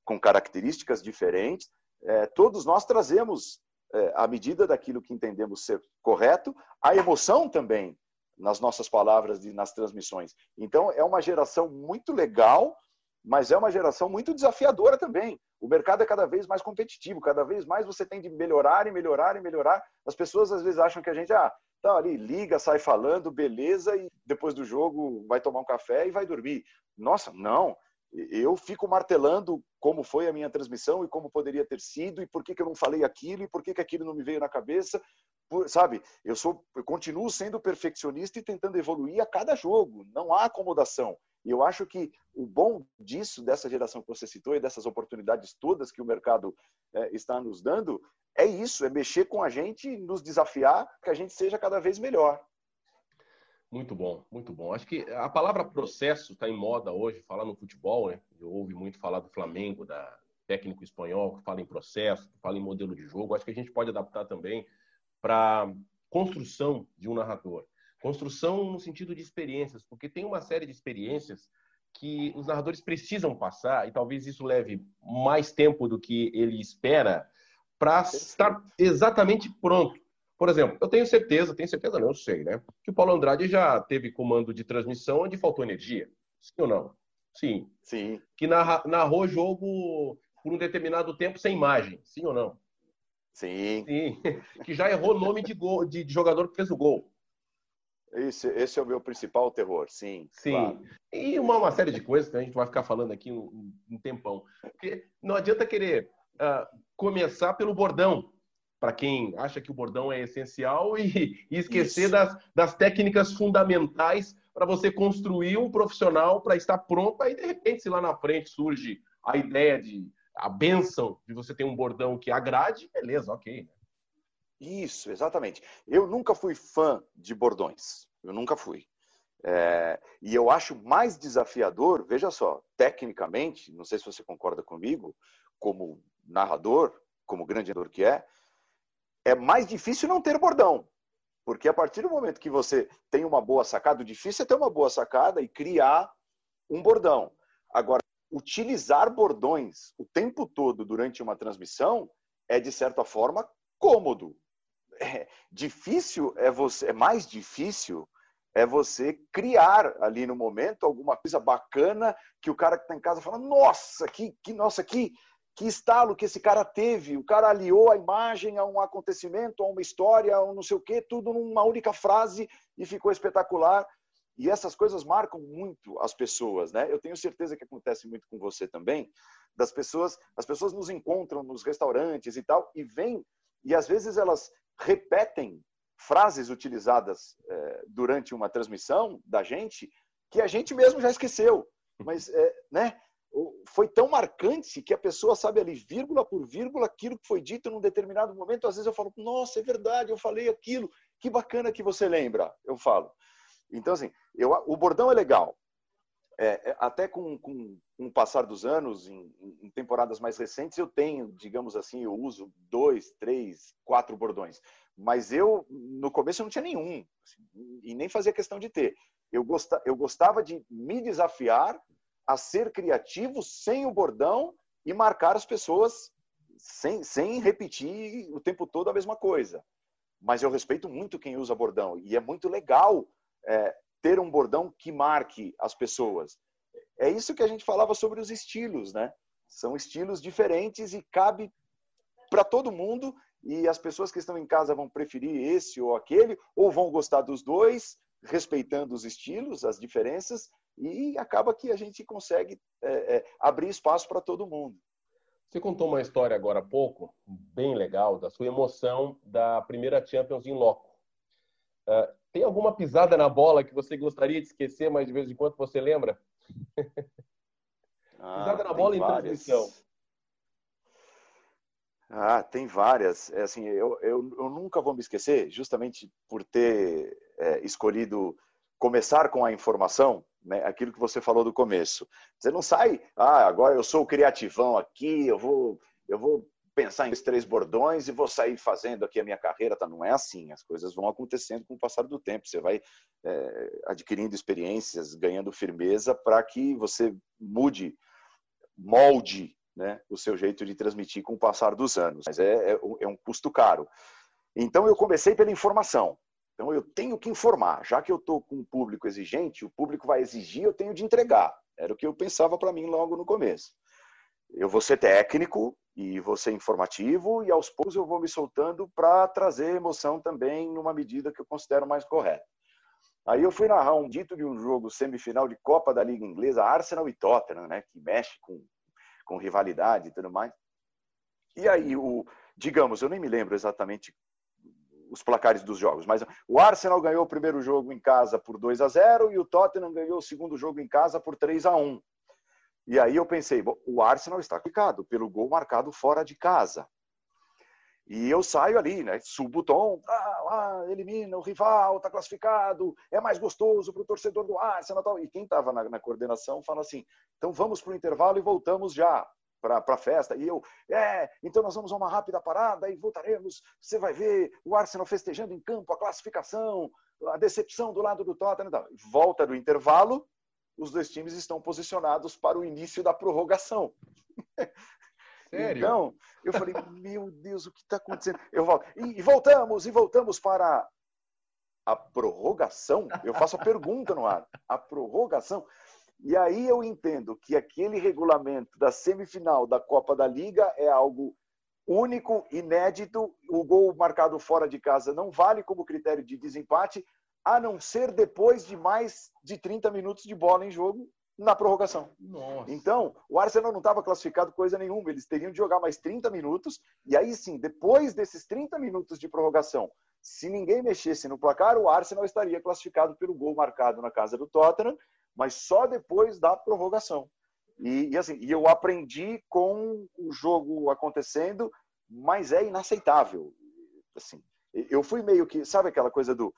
S2: com características diferentes. É, todos nós trazemos, é, à medida daquilo que entendemos ser correto, a emoção também nas nossas palavras e nas transmissões. Então, é uma geração muito legal, mas é uma geração muito desafiadora também. O mercado é cada vez mais competitivo, cada vez mais você tem de melhorar e melhorar e melhorar. As pessoas às vezes acham que a gente, ah, tá ali, liga, sai falando, beleza, e depois do jogo vai tomar um café e vai dormir. Nossa, não. Eu fico martelando como foi a minha transmissão e como poderia ter sido e por que, que eu não falei aquilo e por que, que aquilo não me veio na cabeça sabe, eu sou, eu continuo sendo perfeccionista e tentando evoluir a cada jogo. Não há acomodação. E eu acho que o bom disso, dessa geração que você citou e dessas oportunidades todas que o mercado é, está nos dando, é isso, é mexer com a gente, nos desafiar, que a gente seja cada vez melhor.
S1: Muito bom, muito bom. Acho que a palavra processo está em moda hoje, falar no futebol, né? Eu ouvi muito falar do Flamengo, da técnico espanhol, que fala em processo, que fala em modelo de jogo. Acho que a gente pode adaptar também para construção de um narrador. Construção no sentido de experiências, porque tem uma série de experiências que os narradores precisam passar, e talvez isso leve mais tempo do que ele espera, para estar exatamente pronto. Por exemplo, eu tenho certeza, tenho certeza não, eu sei, né? Que o Paulo Andrade já teve comando de transmissão onde faltou energia. Sim ou não? Sim.
S2: Sim.
S1: Que narra, narrou jogo por um determinado tempo sem imagem. Sim ou não?
S2: Sim.
S1: Sim. Que já errou nome de, gol, de, jogador que fez o gol.
S2: Esse, esse é o meu principal terror, sim.
S1: Sim. Claro. E uma, uma, série de coisas que a gente vai ficar falando aqui um, um tempão. Porque não adianta querer uh, começar pelo bordão, para quem acha que o bordão é essencial, e, e esquecer das, das técnicas fundamentais para você construir um profissional para estar pronto. Aí, de repente, se lá na frente surge a ideia de a benção de você ter um bordão que agrade, beleza, ok. Né?
S2: Isso, exatamente. Eu nunca fui fã de bordões. Eu nunca fui. É, e eu acho mais desafiador, veja só, tecnicamente, não sei se você concorda comigo, como narrador, como grande narrador que é, é mais difícil não ter bordão. Porque a partir do momento que você tem uma boa sacada, o difícil é ter uma boa sacada e criar um bordão. Agora, utilizar bordões o tempo todo durante uma transmissão é, de certa forma, cômodo. É, difícil é você, é mais difícil é você criar ali no momento alguma coisa bacana que o cara que está em casa fala, nossa, que, que, nossa, que, que estalo que esse cara teve. O cara aliou a imagem a um acontecimento, a uma história, a um não sei o quê, tudo numa única frase e ficou espetacular. E essas coisas marcam muito as pessoas, né? Eu tenho certeza que acontece muito com você também, das pessoas, as pessoas nos encontram nos restaurantes e tal e vêm e às vezes elas repetem frases utilizadas é, durante uma transmissão da gente que a gente mesmo já esqueceu, mas é, né? Foi tão marcante que a pessoa sabe ali, vírgula por vírgula, aquilo que foi dito num determinado momento. Às vezes eu falo, nossa, é verdade, eu falei aquilo, que bacana que você lembra. Eu falo. Então, assim, eu, o bordão é legal. É, é, até com, com, com, o passar dos anos, em, em, temporadas mais recentes, eu tenho, digamos assim, eu uso dois, três, quatro bordões. Mas eu, no começo, eu não tinha nenhum. Assim, e nem fazia questão de ter. Eu, gosta, eu gostava de me desafiar a ser criativo sem o bordão e marcar as pessoas sem, sem repetir o tempo todo a mesma coisa. Mas eu respeito muito quem usa bordão. E é muito legal é, ter um bordão que marque as pessoas. É isso que a gente falava sobre os estilos, né? São estilos diferentes e cabe para todo mundo e as pessoas que estão em casa vão preferir esse ou aquele ou vão gostar dos dois, respeitando os estilos, as diferenças e acaba que a gente consegue é, é, abrir espaço para todo mundo.
S1: Você contou uma história agora há pouco, bem legal, da sua emoção da primeira Champions em loco. Uh, tem alguma pisada na bola que você gostaria de esquecer, mas de vez em quando você lembra?
S2: Ah, pisada na bola várias. em transmissão. Ah, tem várias. É assim, eu, eu, eu, nunca vou me esquecer, justamente por ter é, escolhido começar com a informação, né, aquilo que você falou do começo. Você não sai, ah, agora eu sou o criativão aqui, eu vou, eu vou pensar em três bordões e vou sair fazendo aqui a minha carreira. Tá? Não é assim. As coisas vão acontecendo com o passar do tempo. Você vai é, adquirindo experiências, ganhando firmeza para que você mude, molde né, o seu jeito de transmitir com o passar dos anos. Mas é, é, é um custo caro. Então eu comecei pela informação. Então eu tenho que informar. Já que eu estou com um público exigente, o público vai exigir, eu tenho de entregar. Era o que eu pensava para mim logo no começo. Eu vou ser técnico, e vou ser informativo e aos poucos eu vou me soltando para trazer emoção também numa medida que eu considero mais correta. Aí eu fui narrar um dito de um jogo semifinal de Copa da Liga Inglesa, Arsenal e Tottenham, né, que mexe com, com rivalidade e tudo mais. E aí, o, digamos, eu nem me lembro exatamente os placares dos jogos, mas o Arsenal ganhou o primeiro jogo em casa por 2 a 0 e o Tottenham ganhou o segundo jogo em casa por 3 a 1. E aí eu pensei, bom, o Arsenal está ficado pelo gol marcado fora de casa. E eu saio ali, né? Subo o tom, ah, ah, elimina o rival, está classificado, é mais gostoso para o torcedor do Arsenal. Tal. E quem estava na, na, coordenação fala assim: então vamos para o intervalo e voltamos já para a festa. E eu, é, então nós vamos a uma rápida parada e voltaremos. Você vai ver o Arsenal festejando em campo a classificação, a decepção do lado do Tottenham. Tal. Volta do intervalo, os dois times estão posicionados para o início da prorrogação.
S1: Sério?
S2: Então, eu falei, meu Deus, o que está acontecendo? Eu volto, e, e, voltamos, e voltamos para a prorrogação. Eu faço a pergunta no ar. A prorrogação. E aí eu entendo que aquele regulamento da semifinal da Copa da Liga é algo único, inédito. O gol marcado fora de casa não vale como critério de desempate, a não ser depois de mais de 30 minutos de bola em jogo na prorrogação.
S1: Nossa.
S2: Então, o Arsenal não estava classificado coisa nenhuma, eles teriam de jogar mais 30 minutos, e aí sim, depois desses 30 minutos de prorrogação, se ninguém mexesse no placar, o Arsenal estaria classificado pelo gol marcado na casa do Tottenham, mas só depois da prorrogação. E, e assim, e eu aprendi com o jogo acontecendo, mas é inaceitável. Assim, eu fui meio que, sabe aquela coisa do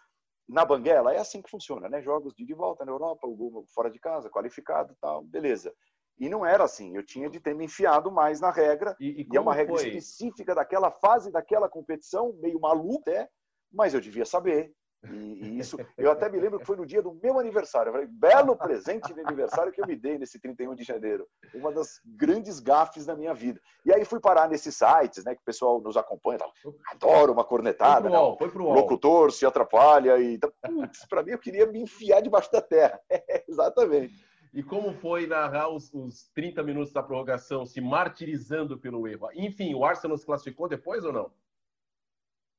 S2: na Banguela é assim que funciona, né? Jogos de, de volta na Europa, fora de casa, qualificado tal, beleza. E não era assim, eu tinha de ter me enfiado mais na regra, e, e, e é uma regra foi? específica daquela fase, daquela competição, meio maluca, é, mas eu devia saber. E, e, isso, eu até me lembro que foi no dia do meu aniversário. Eu falei, belo presente de aniversário que eu me dei nesse 31 de janeiro. Uma das grandes gafes da minha vida. E aí fui parar nesses sites, né, que o pessoal nos acompanha. Tá, adoro uma cornetada. Foi pro,
S1: né, foi pro
S2: locutor se atrapalha. E, então, para mim, eu queria me enfiar debaixo da terra. exatamente.
S1: E como foi narrar os, os 30 minutos da prorrogação, se martirizando pelo erro? Enfim, o Arsenal se classificou depois ou não?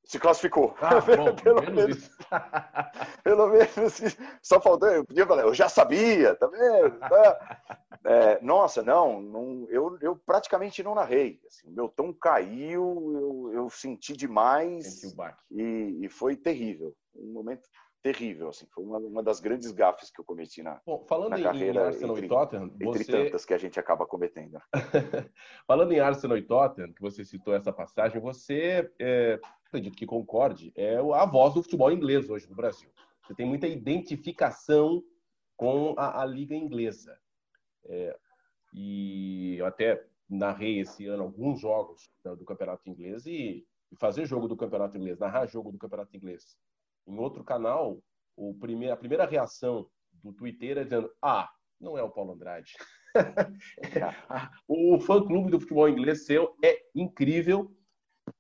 S2: Se classificou.
S1: Ah, bom,
S2: pelo, menos, pelo menos só faltou. Eu podia falar, eu já sabia, tá vendo? Tá. É, nossa, não, não eu, eu praticamente não narrei. Assim, meu tom caiu, eu, eu senti demais e, e foi terrível. Um momento terrível, assim, foi uma, uma das grandes gafes que eu cometi na,
S1: Bom, falando
S2: na
S1: em,
S2: carreira.
S1: Em Arsenal
S2: entre,
S1: e Tottenham,
S2: entre tantas que a gente acaba cometendo.
S1: falando em Arsenal e Tottenham, que você citou essa passagem, você, é, acredito que concorde, é a voz do futebol inglês hoje no Brasil. Você tem muita identificação com a, a liga inglesa. É, e eu até narrei esse ano alguns jogos do campeonato inglês e, e fazer jogo do campeonato inglês, narrar jogo do campeonato inglês em outro canal, o primeir, a primeira reação do Twitter é dizendo: Ah, não é o Paulo Andrade. o fã-clube do futebol inglês seu é incrível,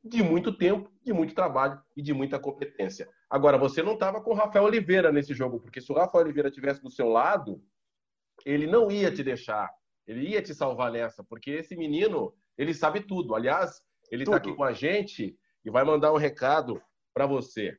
S1: de muito tempo, de muito trabalho e de muita competência. Agora, você não estava com o Rafael Oliveira nesse jogo, porque se o Rafael Oliveira tivesse do seu lado, ele não ia te deixar, ele ia te salvar nessa, porque esse menino, ele sabe tudo. Aliás, ele está aqui com a gente e vai mandar um recado para você.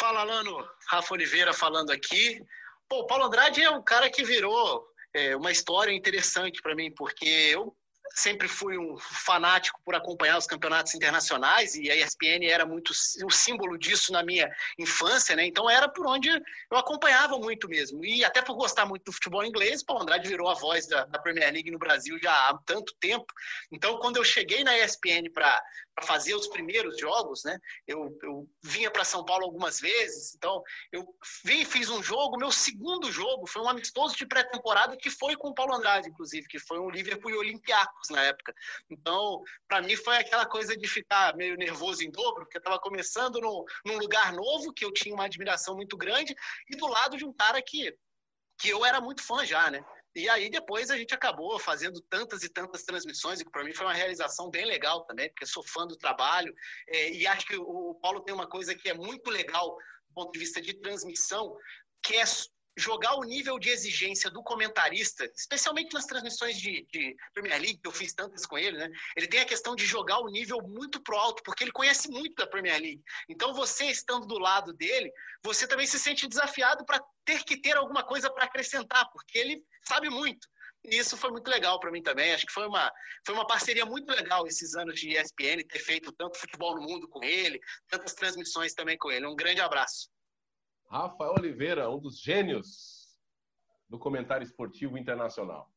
S3: Fala, Lano. Rafa Oliveira falando aqui. Pô, o Paulo Andrade é um cara que virou é, uma história interessante para mim, porque eu sempre fui um fanático por acompanhar os campeonatos internacionais e a ESPN era muito o símbolo disso na minha infância, né? Então era por onde eu acompanhava muito mesmo. E até por gostar muito do futebol inglês, Paulo Andrade virou a voz da, da Premier League no Brasil já há tanto tempo. Então, quando eu cheguei na ESPN para fazer os primeiros jogos, né? Eu, eu vinha para São Paulo algumas vezes, então eu vim fiz um jogo, meu segundo jogo foi um amistoso de pré-temporada que foi com o Paulo Andrade, inclusive, que foi um Liverpool e Olympiacos na época. Então, para mim foi aquela coisa de ficar meio nervoso em dobro, porque eu estava começando no, num lugar novo, que eu tinha uma admiração muito grande, e do lado de um cara que, que eu era muito fã já, né? E aí depois a gente acabou fazendo tantas e tantas transmissões, e que para mim foi uma realização bem legal também, porque sou fã do trabalho, é, e acho que o Paulo tem uma coisa que é muito legal do ponto de vista de transmissão, que é jogar o nível de exigência do comentarista, especialmente nas transmissões de, de, Premier League, que eu fiz tantas com ele, né? Ele tem a questão de jogar o nível muito pro alto, porque ele conhece muito da Premier League. Então, você estando do lado dele, você também se sente desafiado para ter que ter alguma coisa para acrescentar, porque ele sabe muito. E isso foi muito legal para mim também. Acho que foi uma, foi uma parceria muito legal esses anos de ESPN, ter feito tanto futebol no mundo com ele, tantas transmissões também com ele. Um grande abraço.
S1: Rafael Oliveira, um dos gênios do comentário esportivo internacional.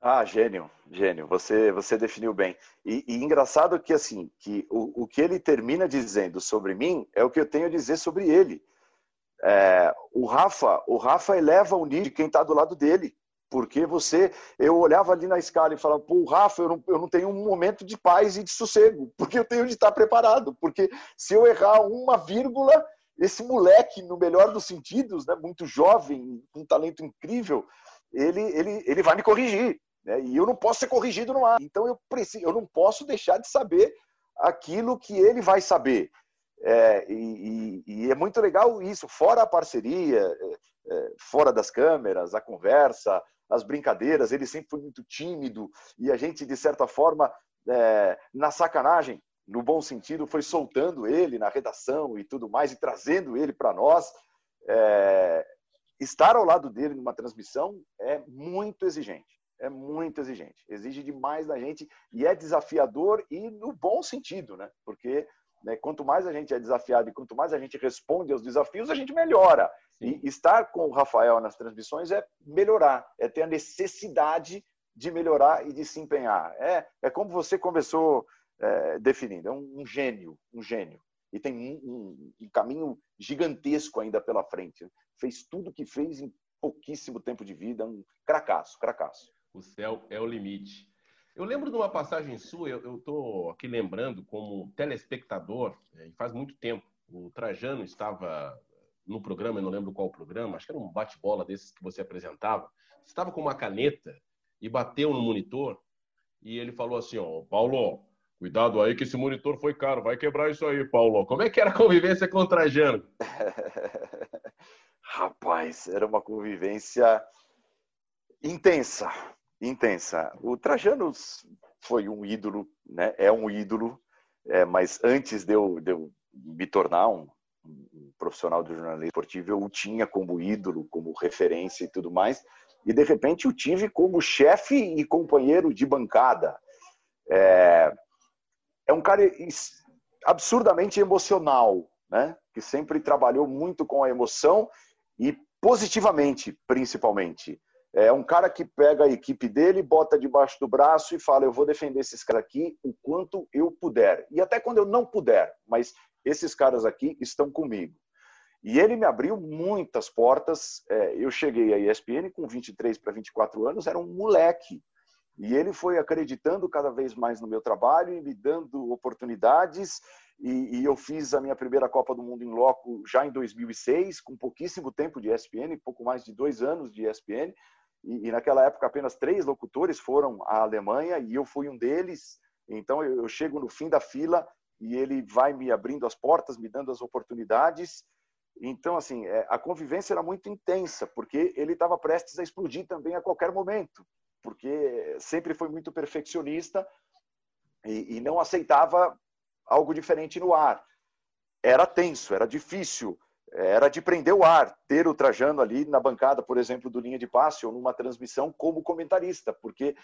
S2: Ah, gênio, gênio. Você, você definiu bem. E, e engraçado que assim, que o, o que ele termina dizendo sobre mim é o que eu tenho a dizer sobre ele. É, o Rafa, o Rafa eleva o nível de quem está do lado dele. Porque você, eu olhava ali na escala e falava, pô, Rafa, eu não, eu não tenho um momento de paz e de sossego, porque eu tenho de estar preparado. Porque se eu errar uma vírgula, esse moleque, no melhor dos sentidos, né, muito jovem, com um talento incrível, ele, ele, ele vai me corrigir. Né, e eu não posso ser corrigido no ar. Então eu, preciso, eu não posso deixar de saber aquilo que ele vai saber. É, e, e, e, é muito legal isso, fora a parceria, é, é, fora das câmeras, a conversa, as brincadeiras, ele sempre foi muito tímido e a gente, de certa forma, é, na sacanagem, no bom sentido, foi soltando ele na redação e tudo mais, e trazendo ele para nós. É, estar ao lado dele numa transmissão é muito exigente. É muito exigente. Exige demais da gente e é desafiador e no bom sentido, né? Porque né, quanto mais a gente é desafiado e quanto mais a gente responde aos desafios, a gente melhora. Sim. E estar com o Rafael nas transmissões é melhorar, é ter a necessidade de melhorar e de se empenhar. É, é como você começou é, definindo. É um, um, gênio, um gênio. E tem um, um, caminho gigantesco ainda pela frente. Fez tudo que fez em pouquíssimo tempo de vida, um cracaço, cracaço.
S1: O céu é o limite. Eu lembro de uma passagem sua, eu estou aqui lembrando como telespectador, é, e faz muito tempo, o Trajano estava no programa, eu não lembro qual programa, acho que era um bate-bola desses que você apresentava, estava com uma caneta e bateu no monitor e ele falou assim, ó, Paulo, Cuidado aí que esse monitor foi caro, vai quebrar isso aí, Paulo. Como é que era a convivência com o Trajano?
S2: Rapaz, era uma convivência intensa, intensa. O Trajano foi um ídolo, né? É um ídolo, é, mas antes de eu, de eu me tornar um, um profissional do jornalismo esportivo, eu o tinha como ídolo, como referência e tudo mais. E de repente o tive como chefe e companheiro de bancada. É, é um cara absurdamente emocional, né? Que sempre trabalhou muito com a emoção e positivamente, principalmente. É um cara que pega a equipe dele, bota debaixo do braço e fala: Eu vou defender esses caras aqui o quanto eu puder. E até quando eu não puder, mas esses caras aqui estão comigo. E ele me abriu muitas portas. É, eu cheguei à ESPN com 23 para 24 anos, era um moleque. E ele foi acreditando cada vez mais no meu trabalho e me dando oportunidades. E, e, eu fiz a minha primeira Copa do Mundo em loco já em 2006, com pouquíssimo tempo de ESPN, pouco mais de dois anos de ESPN. E, e naquela época apenas três locutores foram à Alemanha e eu fui um deles. Então eu, eu chego no fim da fila e ele vai me abrindo as portas, me dando as oportunidades. Então, assim, é, a convivência era muito intensa, porque ele estava prestes a explodir também a qualquer momento porque sempre foi muito perfeccionista e, e não aceitava algo diferente no ar. Era tenso, era difícil, era de prender o ar, ter o Trajano ali na bancada, por exemplo, do linha de passe ou numa transmissão como comentarista, porque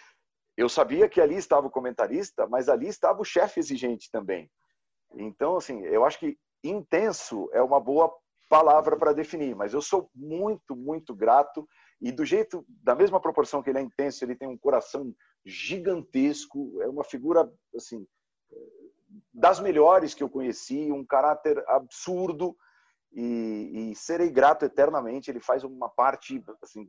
S2: eu sabia que ali estava o comentarista, mas ali estava o chefe exigente também. Então, assim, eu acho que intenso é uma boa palavra para definir, mas eu sou muito, muito grato e do jeito, da mesma proporção que ele é intenso, ele tem um coração gigantesco, é uma figura, assim, das melhores que eu conheci, um caráter absurdo e, e serei grato eternamente. Ele faz uma parte, assim,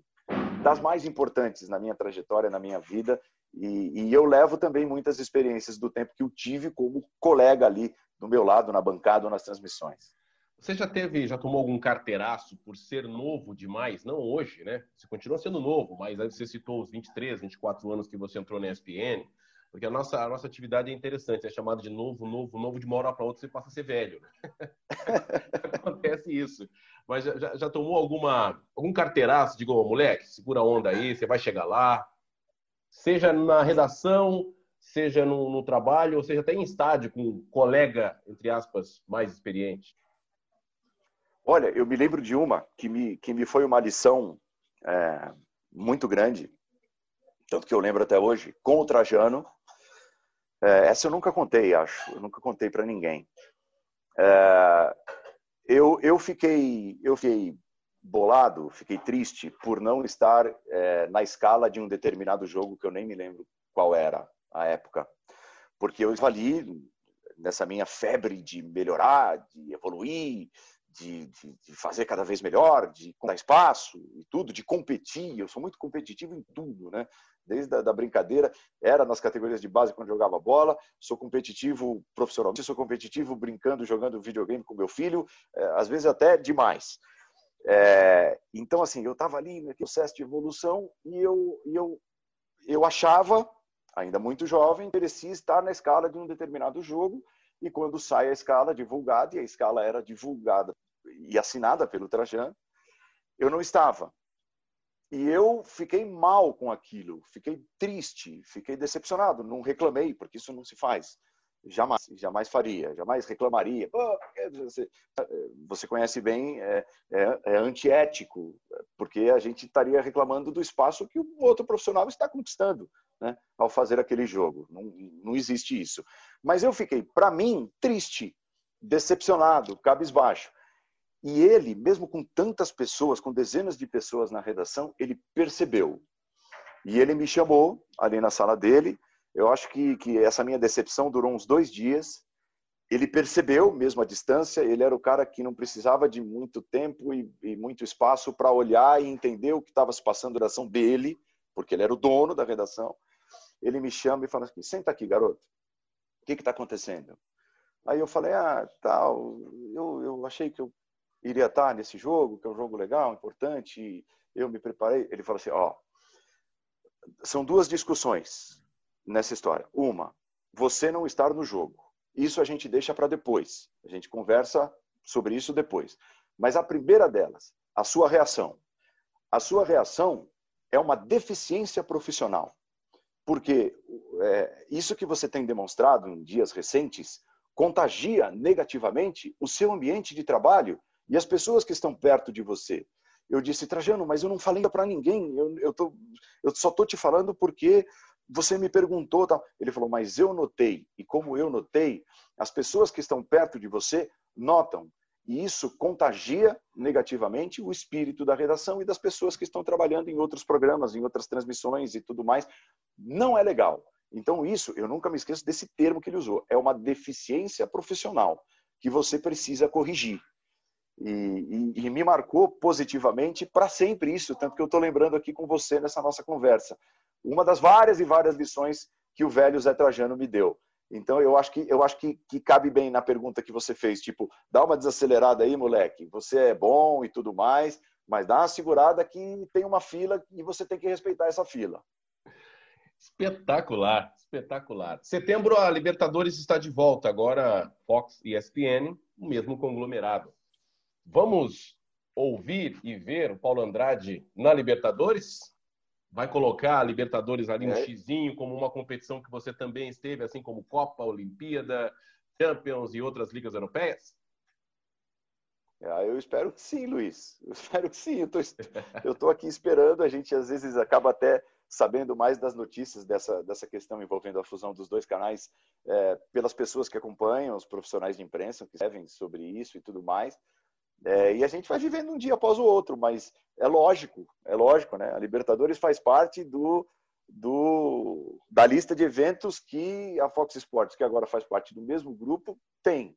S2: das mais importantes na minha trajetória, na minha vida. E, e, eu levo também muitas experiências do tempo que eu tive como colega ali do meu lado, na bancada ou nas transmissões.
S1: Você já teve, já tomou algum carteiraço por ser novo demais? Não hoje, né? Você continua sendo novo, mas aí você citou os 23, 24 anos que você entrou na ESPN, porque a nossa, a nossa atividade é interessante, é chamada de novo, novo, novo, de uma hora para outra você passa a ser velho. Né? Acontece isso. Mas já, já, tomou alguma, algum carteiraço? Digo, oh, moleque, segura a onda aí, você vai chegar lá. Seja na redação, seja no, no trabalho, ou seja até em estádio com um colega, entre aspas, mais experiente.
S2: Olha, eu me lembro de uma que me, que me foi uma lição é, muito grande, tanto que eu lembro até hoje, com o Trajano. É, essa eu nunca contei, acho. Eu nunca contei para ninguém. É, eu, eu, fiquei, eu fiquei bolado, fiquei triste por não estar é, na escala de um determinado jogo que eu nem me lembro qual era a época. Porque eu estava ali nessa minha febre de melhorar, de evoluir, de, de, de, fazer cada vez melhor, de dar espaço e tudo, de competir. Eu sou muito competitivo em tudo, né? Desde a da brincadeira, era nas categorias de base quando jogava bola, sou competitivo profissionalmente, sou competitivo brincando, jogando videogame com meu filho, é, às vezes até demais. É, então, assim, eu estava ali no processo de evolução e eu, eu, eu achava, ainda muito jovem, merecia estar na escala de um determinado jogo e quando sai a escala divulgada, e a escala era divulgada e assinada pelo Trajano, eu não estava. E eu fiquei mal com aquilo, fiquei triste, fiquei decepcionado, não reclamei, porque isso não se faz. Jamais, jamais faria, jamais reclamaria. Você, você, conhece bem, é, é, é, antiético, porque a gente estaria reclamando do espaço que o outro profissional está conquistando né, ao fazer aquele jogo. Não, não existe isso. Mas eu fiquei, para mim, triste, decepcionado, cabisbaixo. E ele, mesmo com tantas pessoas, com dezenas de pessoas na redação, ele percebeu. E ele me chamou ali na sala dele. Eu acho que, que essa minha decepção durou uns dois dias. Ele percebeu, mesmo à distância, ele era o cara que não precisava de muito tempo e, e muito espaço para olhar e entender o que estava se passando na redação dele, porque ele era o dono da redação. Ele me chama e fala assim: senta aqui, garoto. O que está acontecendo? Aí eu falei: ah, tal. Eu, eu achei que eu iria estar nesse jogo, que é um jogo legal, importante. eu me preparei. Ele falou assim: ó, são duas discussões nessa história. Uma, você não estar no jogo. Isso a gente deixa para depois. A gente conversa sobre isso depois. Mas a primeira delas, a sua reação. A sua reação é uma deficiência profissional. Porque é, isso que você tem demonstrado em dias recentes contagia negativamente o seu ambiente de trabalho e as pessoas que estão perto de você. Eu disse, Trajano, mas eu não falei para ninguém, eu, eu, tô, eu só estou te falando porque você me perguntou. Ele falou, mas eu notei, e como eu notei, as pessoas que estão perto de você notam. E isso contagia negativamente o espírito da redação e das pessoas que estão trabalhando em outros programas, em outras transmissões e tudo mais. Não é legal. Então, isso, eu nunca me esqueço desse termo que ele usou. É uma deficiência profissional que você precisa corrigir. E, e, e me marcou positivamente para sempre isso, tanto que eu estou lembrando aqui com você nessa nossa conversa. Uma das várias e várias lições que o velho Zé Trajano me deu. Então eu acho que eu acho que, que cabe bem na pergunta que você fez, tipo, dá uma desacelerada aí, moleque. Você é bom e tudo mais, mas dá uma segurada que tem uma fila e você tem que respeitar essa fila.
S1: Espetacular, espetacular. Setembro a Libertadores está de volta, agora Fox e ESPN, o mesmo conglomerado. Vamos ouvir e ver o Paulo Andrade na Libertadores? vai colocar a Libertadores ali, um é. xizinho, como uma competição que você também esteve, assim como Copa, Olimpíada, Champions e outras ligas europeias?
S2: Ah, eu espero que sim, Luiz. Eu espero que sim. Eu tô aqui esperando. A gente às vezes acaba até sabendo mais das notícias dessa, dessa questão envolvendo a fusão dos dois canais é, pelas pessoas que acompanham, os profissionais de imprensa que escrevem sobre isso e tudo mais. É, e a gente vai vivendo um dia após o outro, mas é lógico, é lógico, né? A Libertadores faz parte do, do, da lista de eventos que a Fox Sports, que agora faz parte do mesmo grupo, tem.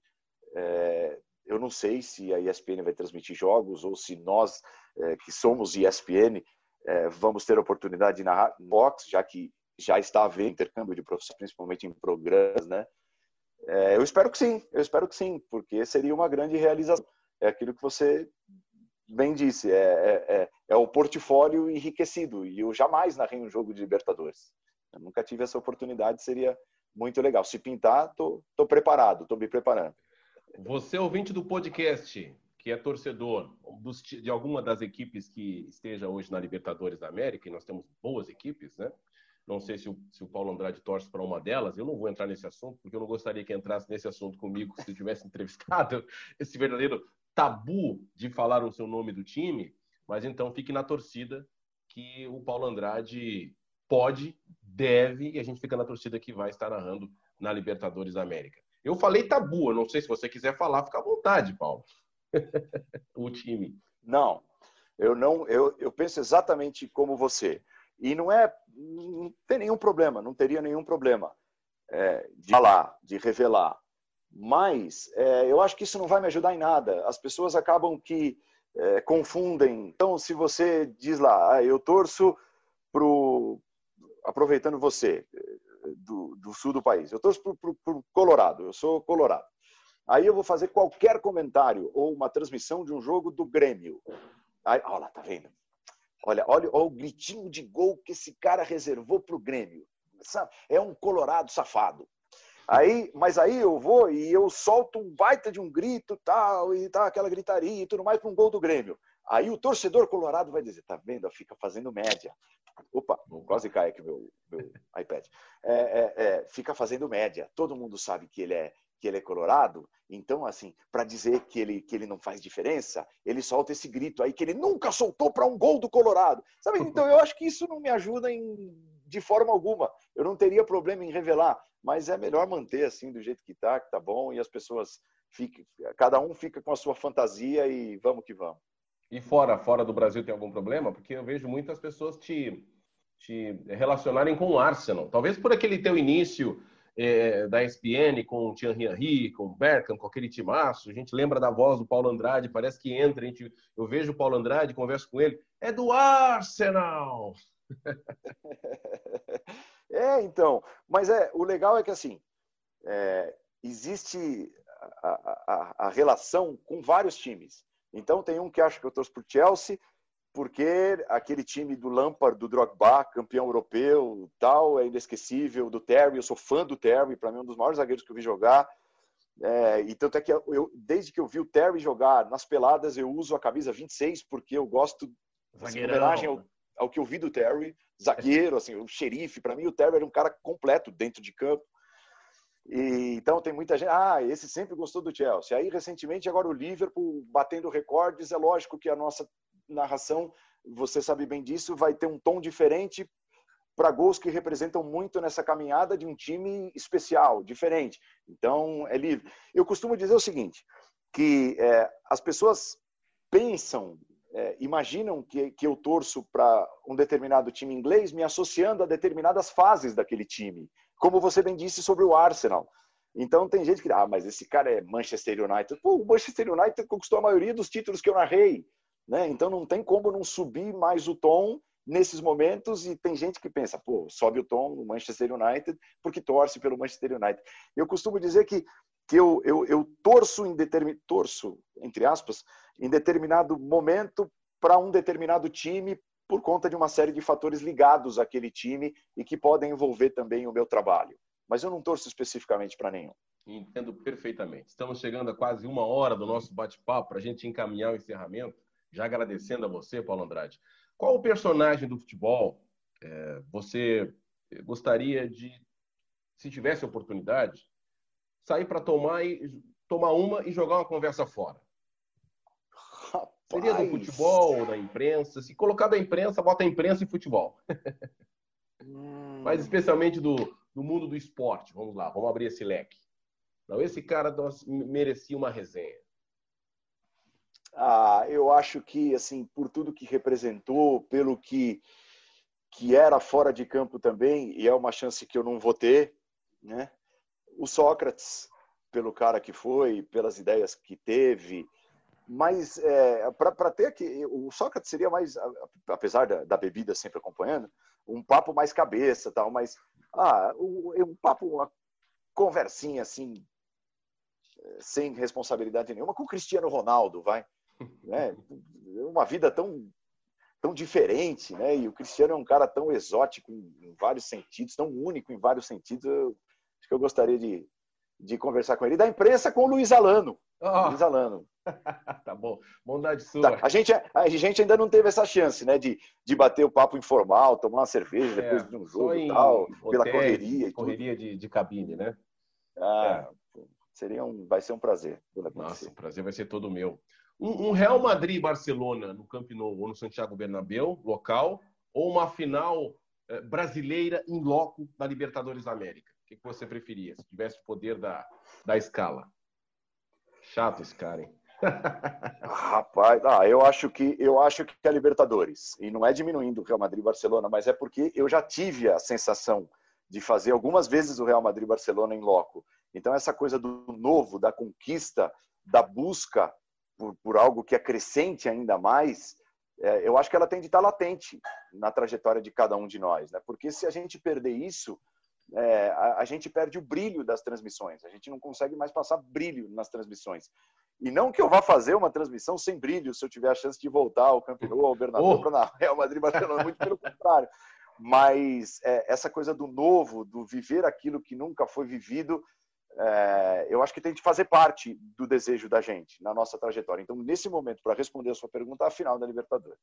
S2: É, eu não sei se a ESPN vai transmitir jogos ou se nós, é, que somos ESPN, é, vamos ter a oportunidade de narrar box, já que já está havendo intercâmbio de professores, principalmente em programas, né? É, eu espero que sim, eu espero que sim, porque seria uma grande realização. É aquilo que você bem disse, é, é, é, é o portfólio enriquecido. E eu jamais narrei um jogo de Libertadores. Eu nunca tive essa oportunidade, seria muito legal. Se pintar, tô, tô preparado, tô me preparando.
S1: Você, ouvinte do podcast, que é torcedor dos, de alguma das equipes que esteja hoje na Libertadores da América, e nós temos boas equipes, né? Não sei se o, se o Paulo Andrade torce para uma delas, eu não vou entrar nesse assunto, porque eu não gostaria que entrasse nesse assunto comigo se eu tivesse entrevistado esse verdadeiro tabu de falar o seu nome do time, mas então fique na torcida que o Paulo Andrade pode, deve, e a gente fica na torcida que vai estar narrando na Libertadores da América. Eu falei tabu, eu não sei se você quiser falar, fica à vontade, Paulo. o time.
S2: Não, eu não, eu, eu penso exatamente como você. E não é, não tem nenhum problema, não teria nenhum problema é, de falar, de revelar. Mas é, eu acho que isso não vai me ajudar em nada. As pessoas acabam que é, confundem. Então, se você diz lá, ah, eu torço pro aproveitando você do, do sul do país, eu torço pro, pro Colorado. Eu sou Colorado. Aí eu vou fazer qualquer comentário ou uma transmissão de um jogo do Grêmio. Aí, olha lá, tá vendo? Olha, olha, olha o gritinho de gol que esse cara reservou pro Grêmio. É um colorado safado. Aí, mas aí eu vou e eu solto um baita de um grito tal, e tá aquela gritaria e tudo mais para um gol do Grêmio. Aí o torcedor colorado vai dizer, tá vendo? Fica fazendo média. Opa, quase cai aqui meu, meu iPad. É, é, é, fica fazendo média. Todo mundo sabe que ele é que ele é colorado, então assim, para dizer que ele que ele não faz diferença, ele solta esse grito aí que ele nunca soltou para um gol do Colorado. Sabe? Então eu acho que isso não me ajuda em de forma alguma. Eu não teria problema em revelar, mas é melhor manter assim do jeito que está, que tá bom, e as pessoas fiquem, cada um fica com a sua fantasia e vamos que vamos.
S1: E fora, fora do Brasil tem algum problema? Porque eu vejo muitas pessoas te, te relacionarem com o Arsenal. Talvez por aquele teu início é, da ESPN com o Thierry Henry, com o Berkham, com aquele timaço. A gente lembra da voz do Paulo Andrade, parece que entra, a gente, eu vejo o Paulo Andrade, converso com ele, é do Arsenal!
S2: é, então. Mas é, o legal é que assim, é, existe a, a, a, relação com vários times. Então tem um que acha que eu torço por Chelsea, porque aquele time do Lampard, do Drogba, campeão europeu, tal, é inesquecível, do Terry, eu sou fã do Terry, para mim é um dos maiores zagueiros que eu vi jogar. É, e tanto é que eu, desde que eu vi o Terry jogar nas peladas, eu uso a camisa 26, porque eu gosto, assim, homenagem ao, ao que eu vi do Terry, zagueiro, assim, o xerife. Para mim, o Terry era um cara completo dentro de campo. E, então tem muita gente, ah, esse sempre gostou do Chelsea. Aí recentemente agora o Liverpool batendo recordes, é lógico que a nossa narração, você sabe bem disso, vai ter um tom diferente para gols que representam muito nessa caminhada de um time especial, diferente. Então é livre. Eu costumo dizer o seguinte, que é, as pessoas pensam é, imaginam que, que eu torço para um determinado time inglês me associando a determinadas fases daquele time, como você bem disse sobre o Arsenal. Então tem gente que, ah, mas esse cara é Manchester United. Pô, o Manchester United conquistou a maioria dos títulos que eu narrei, né? Então não tem como não subir mais o tom nesses momentos e tem gente que pensa, pô, sobe o tom no Manchester United porque torce pelo Manchester United. Eu costumo dizer que que eu, eu, eu torço em determin, torço entre aspas em determinado momento para um determinado time por conta de uma série de fatores ligados àquele time e que podem envolver também o meu trabalho. Mas eu não torço especificamente para nenhum.
S1: Entendo perfeitamente. Estamos chegando a quase uma hora do nosso bate-papo para a gente encaminhar o encerramento. Já agradecendo a você, Paulo Andrade. Qual o personagem do futebol é, você gostaria de, se tivesse oportunidade, sair para tomar tomar uma e jogar uma conversa fora? Seria do futebol, da imprensa? Se colocar da imprensa, bota imprensa e futebol. Hum. Mas especialmente do, do mundo do esporte. Vamos lá, vamos abrir esse leque. Não, esse cara merecia uma resenha.
S2: Ah, eu acho que, assim, por tudo que representou, pelo que, que era fora de campo também, e é uma chance que eu não vou ter, né? O Sócrates, pelo cara que foi, pelas ideias que teve, mas é, para ter aqui, o Sócrates seria mais, apesar da, da, bebida sempre acompanhando, um papo mais cabeça, tal, mas ah, um, um papo, uma conversinha assim, sem responsabilidade nenhuma, com o Cristiano Ronaldo, vai né? Uma vida tão tão diferente, né? E o Cristiano é um cara tão exótico em vários sentidos, tão único em vários sentidos. Eu, acho que eu gostaria de, de conversar com ele. Da imprensa com o Luiz Alano. Oh. Luiz Alano.
S1: tá bom. Bondade sua.
S2: Tá. A, gente, a gente ainda não teve essa chance, né? De, de bater o papo informal, tomar uma cerveja é, depois de um jogo e tal, pela correria e
S1: Correria de, de cabine, né?
S2: Ah, é. seria um, vai ser um prazer.
S1: Nossa, o prazer vai ser todo meu. Um, um Real Madrid-Barcelona no Camp Nou ou no Santiago Bernabéu, local, ou uma final eh, brasileira em loco da Libertadores da América? Que, que você preferia, se tivesse o poder da, da escala? Chato esse cara, hein?
S2: Rapaz, ah, eu acho que eu acho que é Libertadores e não é diminuindo o Real Madrid Barcelona, mas é porque eu já tive a sensação de fazer algumas vezes o Real Madrid Barcelona em loco. Então essa coisa do novo, da conquista, da busca por, por algo que acrescente ainda mais, é, eu acho que ela tem de estar latente na trajetória de cada um de nós, né? Porque se a gente perder isso, é, a, a, gente perde o brilho das transmissões. A gente não consegue mais passar brilho nas transmissões. E não que eu vá fazer uma transmissão sem brilho se eu tiver a chance de voltar ao Campeonato, ao Bernabéu, oh. para Real Madrid, Barcelona, muito pelo contrário. Mas é, essa coisa do novo, do viver aquilo que nunca foi vivido, é, eu acho que tem de fazer parte do desejo da gente na nossa trajetória. Então, nesse momento, para responder a sua pergunta, a final da Libertadores.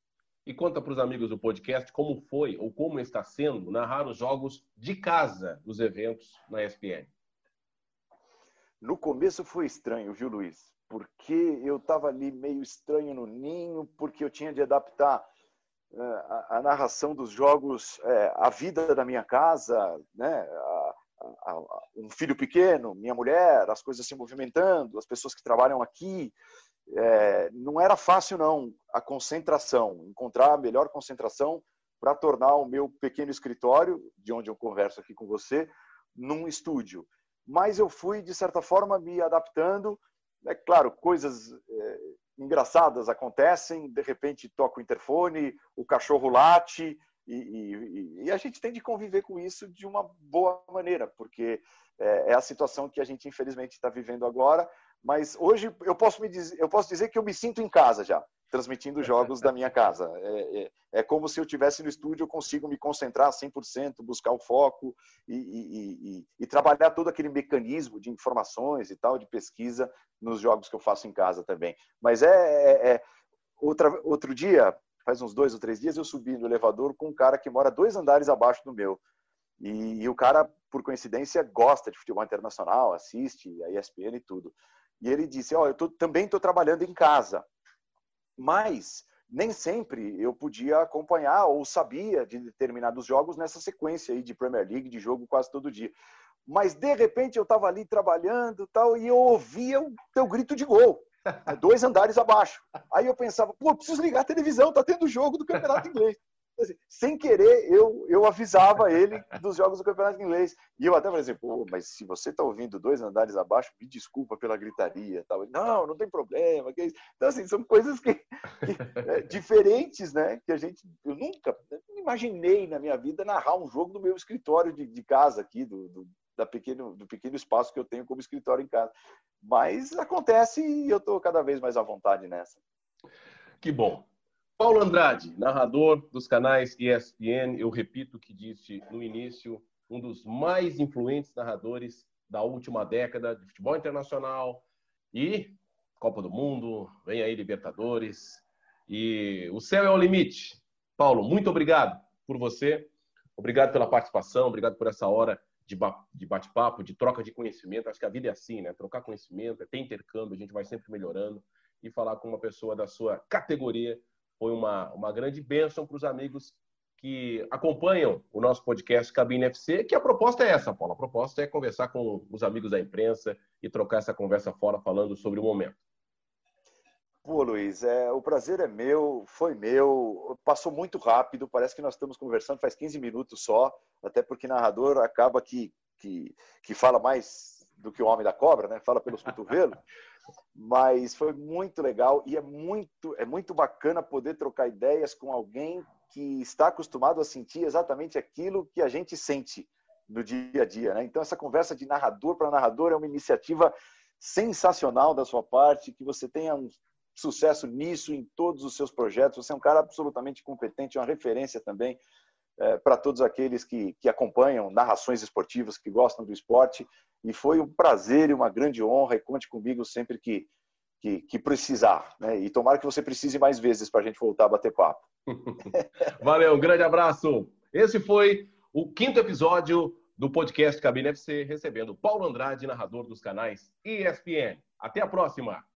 S1: E conta para os amigos do podcast como foi ou como está sendo narrar os jogos de casa dos eventos na ESPN.
S2: No começo foi estranho, viu, Luiz? Porque eu estava ali meio estranho no ninho, porque eu tinha de adaptar é, a, a narração dos jogos é, à vida da minha casa, né? A, um filho pequeno, minha mulher, as coisas se movimentando, as pessoas que trabalham aqui. É, não era fácil, não, a concentração, encontrar a melhor concentração para tornar o meu pequeno escritório, de onde eu converso aqui com você, num estúdio. Mas eu fui, de certa forma, me adaptando. É claro, coisas é, engraçadas acontecem, de repente toca o interfone, o cachorro late, e, e, e, a gente tem de conviver com isso de uma boa maneira, porque é, é a situação que a gente infelizmente está vivendo agora. Mas hoje eu posso me dizer, eu posso dizer que eu me sinto em casa já, transmitindo jogos da minha casa. É, é, é como se eu estivesse no estúdio, eu consigo me concentrar 100%, buscar o foco e, e, trabalhar todo aquele mecanismo de informações e tal, de pesquisa nos jogos que eu faço em casa também. Mas é, é, é outra, outro dia faz uns dois ou três dias, eu subi no elevador com um cara que mora dois andares abaixo do meu. E, e o cara, por coincidência, gosta de futebol internacional, assiste a ESPN e tudo. E ele disse: Ó, oh, eu tô, também estou trabalhando em casa, mas nem sempre eu podia acompanhar ou sabia de determinados jogos nessa sequência aí de Premier League, de jogo quase todo dia. Mas de repente eu estava ali trabalhando tal e eu ouvia o teu grito de gol. É dois andares abaixo. Aí eu pensava, pô, preciso ligar a televisão, tá tendo jogo do Campeonato Inglês. Sem querer, eu, eu avisava ele dos jogos do Campeonato Inglês. E eu até falei assim, pô, mas se você tá ouvindo dois andares abaixo, me desculpa pela gritaria. Tal. Não, não tem problema. Que é então, assim, são coisas que, que é, diferentes, né? Que a gente, eu nunca imaginei na minha vida narrar um jogo no meu escritório de, de casa aqui, do, do da pequeno, do pequeno espaço que eu tenho como escritório em casa. Mas acontece e eu estou cada vez mais à vontade nessa.
S1: Que bom. Paulo Andrade, narrador dos canais ESPN, eu repito o que disse no início, um dos mais influentes narradores da última década de futebol internacional e Copa do Mundo, vem aí Libertadores e o céu é o limite. Paulo, muito obrigado por você, obrigado pela participação, obrigado por essa hora de bate-papo, de troca de conhecimento. Acho que a vida é assim, né? Trocar conhecimento, é ter intercâmbio, a gente vai sempre melhorando. E falar com uma pessoa da sua categoria foi uma, uma grande bênção para os amigos que acompanham o nosso podcast Cabine FC, que a proposta é essa, Paulo. A proposta é conversar com os amigos da imprensa e trocar essa conversa fora falando sobre o momento.
S2: Pô, Luiz, é, o prazer é meu, foi meu, passou muito rápido, parece que nós estamos conversando faz 15 minutos só, até porque narrador acaba que, que, que fala mais do que o homem da cobra, né? Fala pelos cotovelos. Mas foi muito legal e é muito, é muito bacana poder trocar ideias com alguém que está acostumado a sentir exatamente aquilo que a gente sente no dia a dia. Né? Então, essa conversa de narrador para narrador é uma iniciativa sensacional da sua parte, que você tenha um sucesso nisso em todos os seus projetos. Você é um cara absolutamente competente, uma referência também é, para todos aqueles que, que acompanham narrações esportivas, que gostam do esporte. E foi um prazer e uma grande honra. E conte comigo sempre que, que, que precisar. Né? E tomara que você precise mais vezes para a gente voltar a bater papo.
S1: Valeu, um grande abraço. Esse foi o quinto episódio do podcast Cabine FC, recebendo Paulo Andrade, narrador dos canais ESPN. Até a próxima!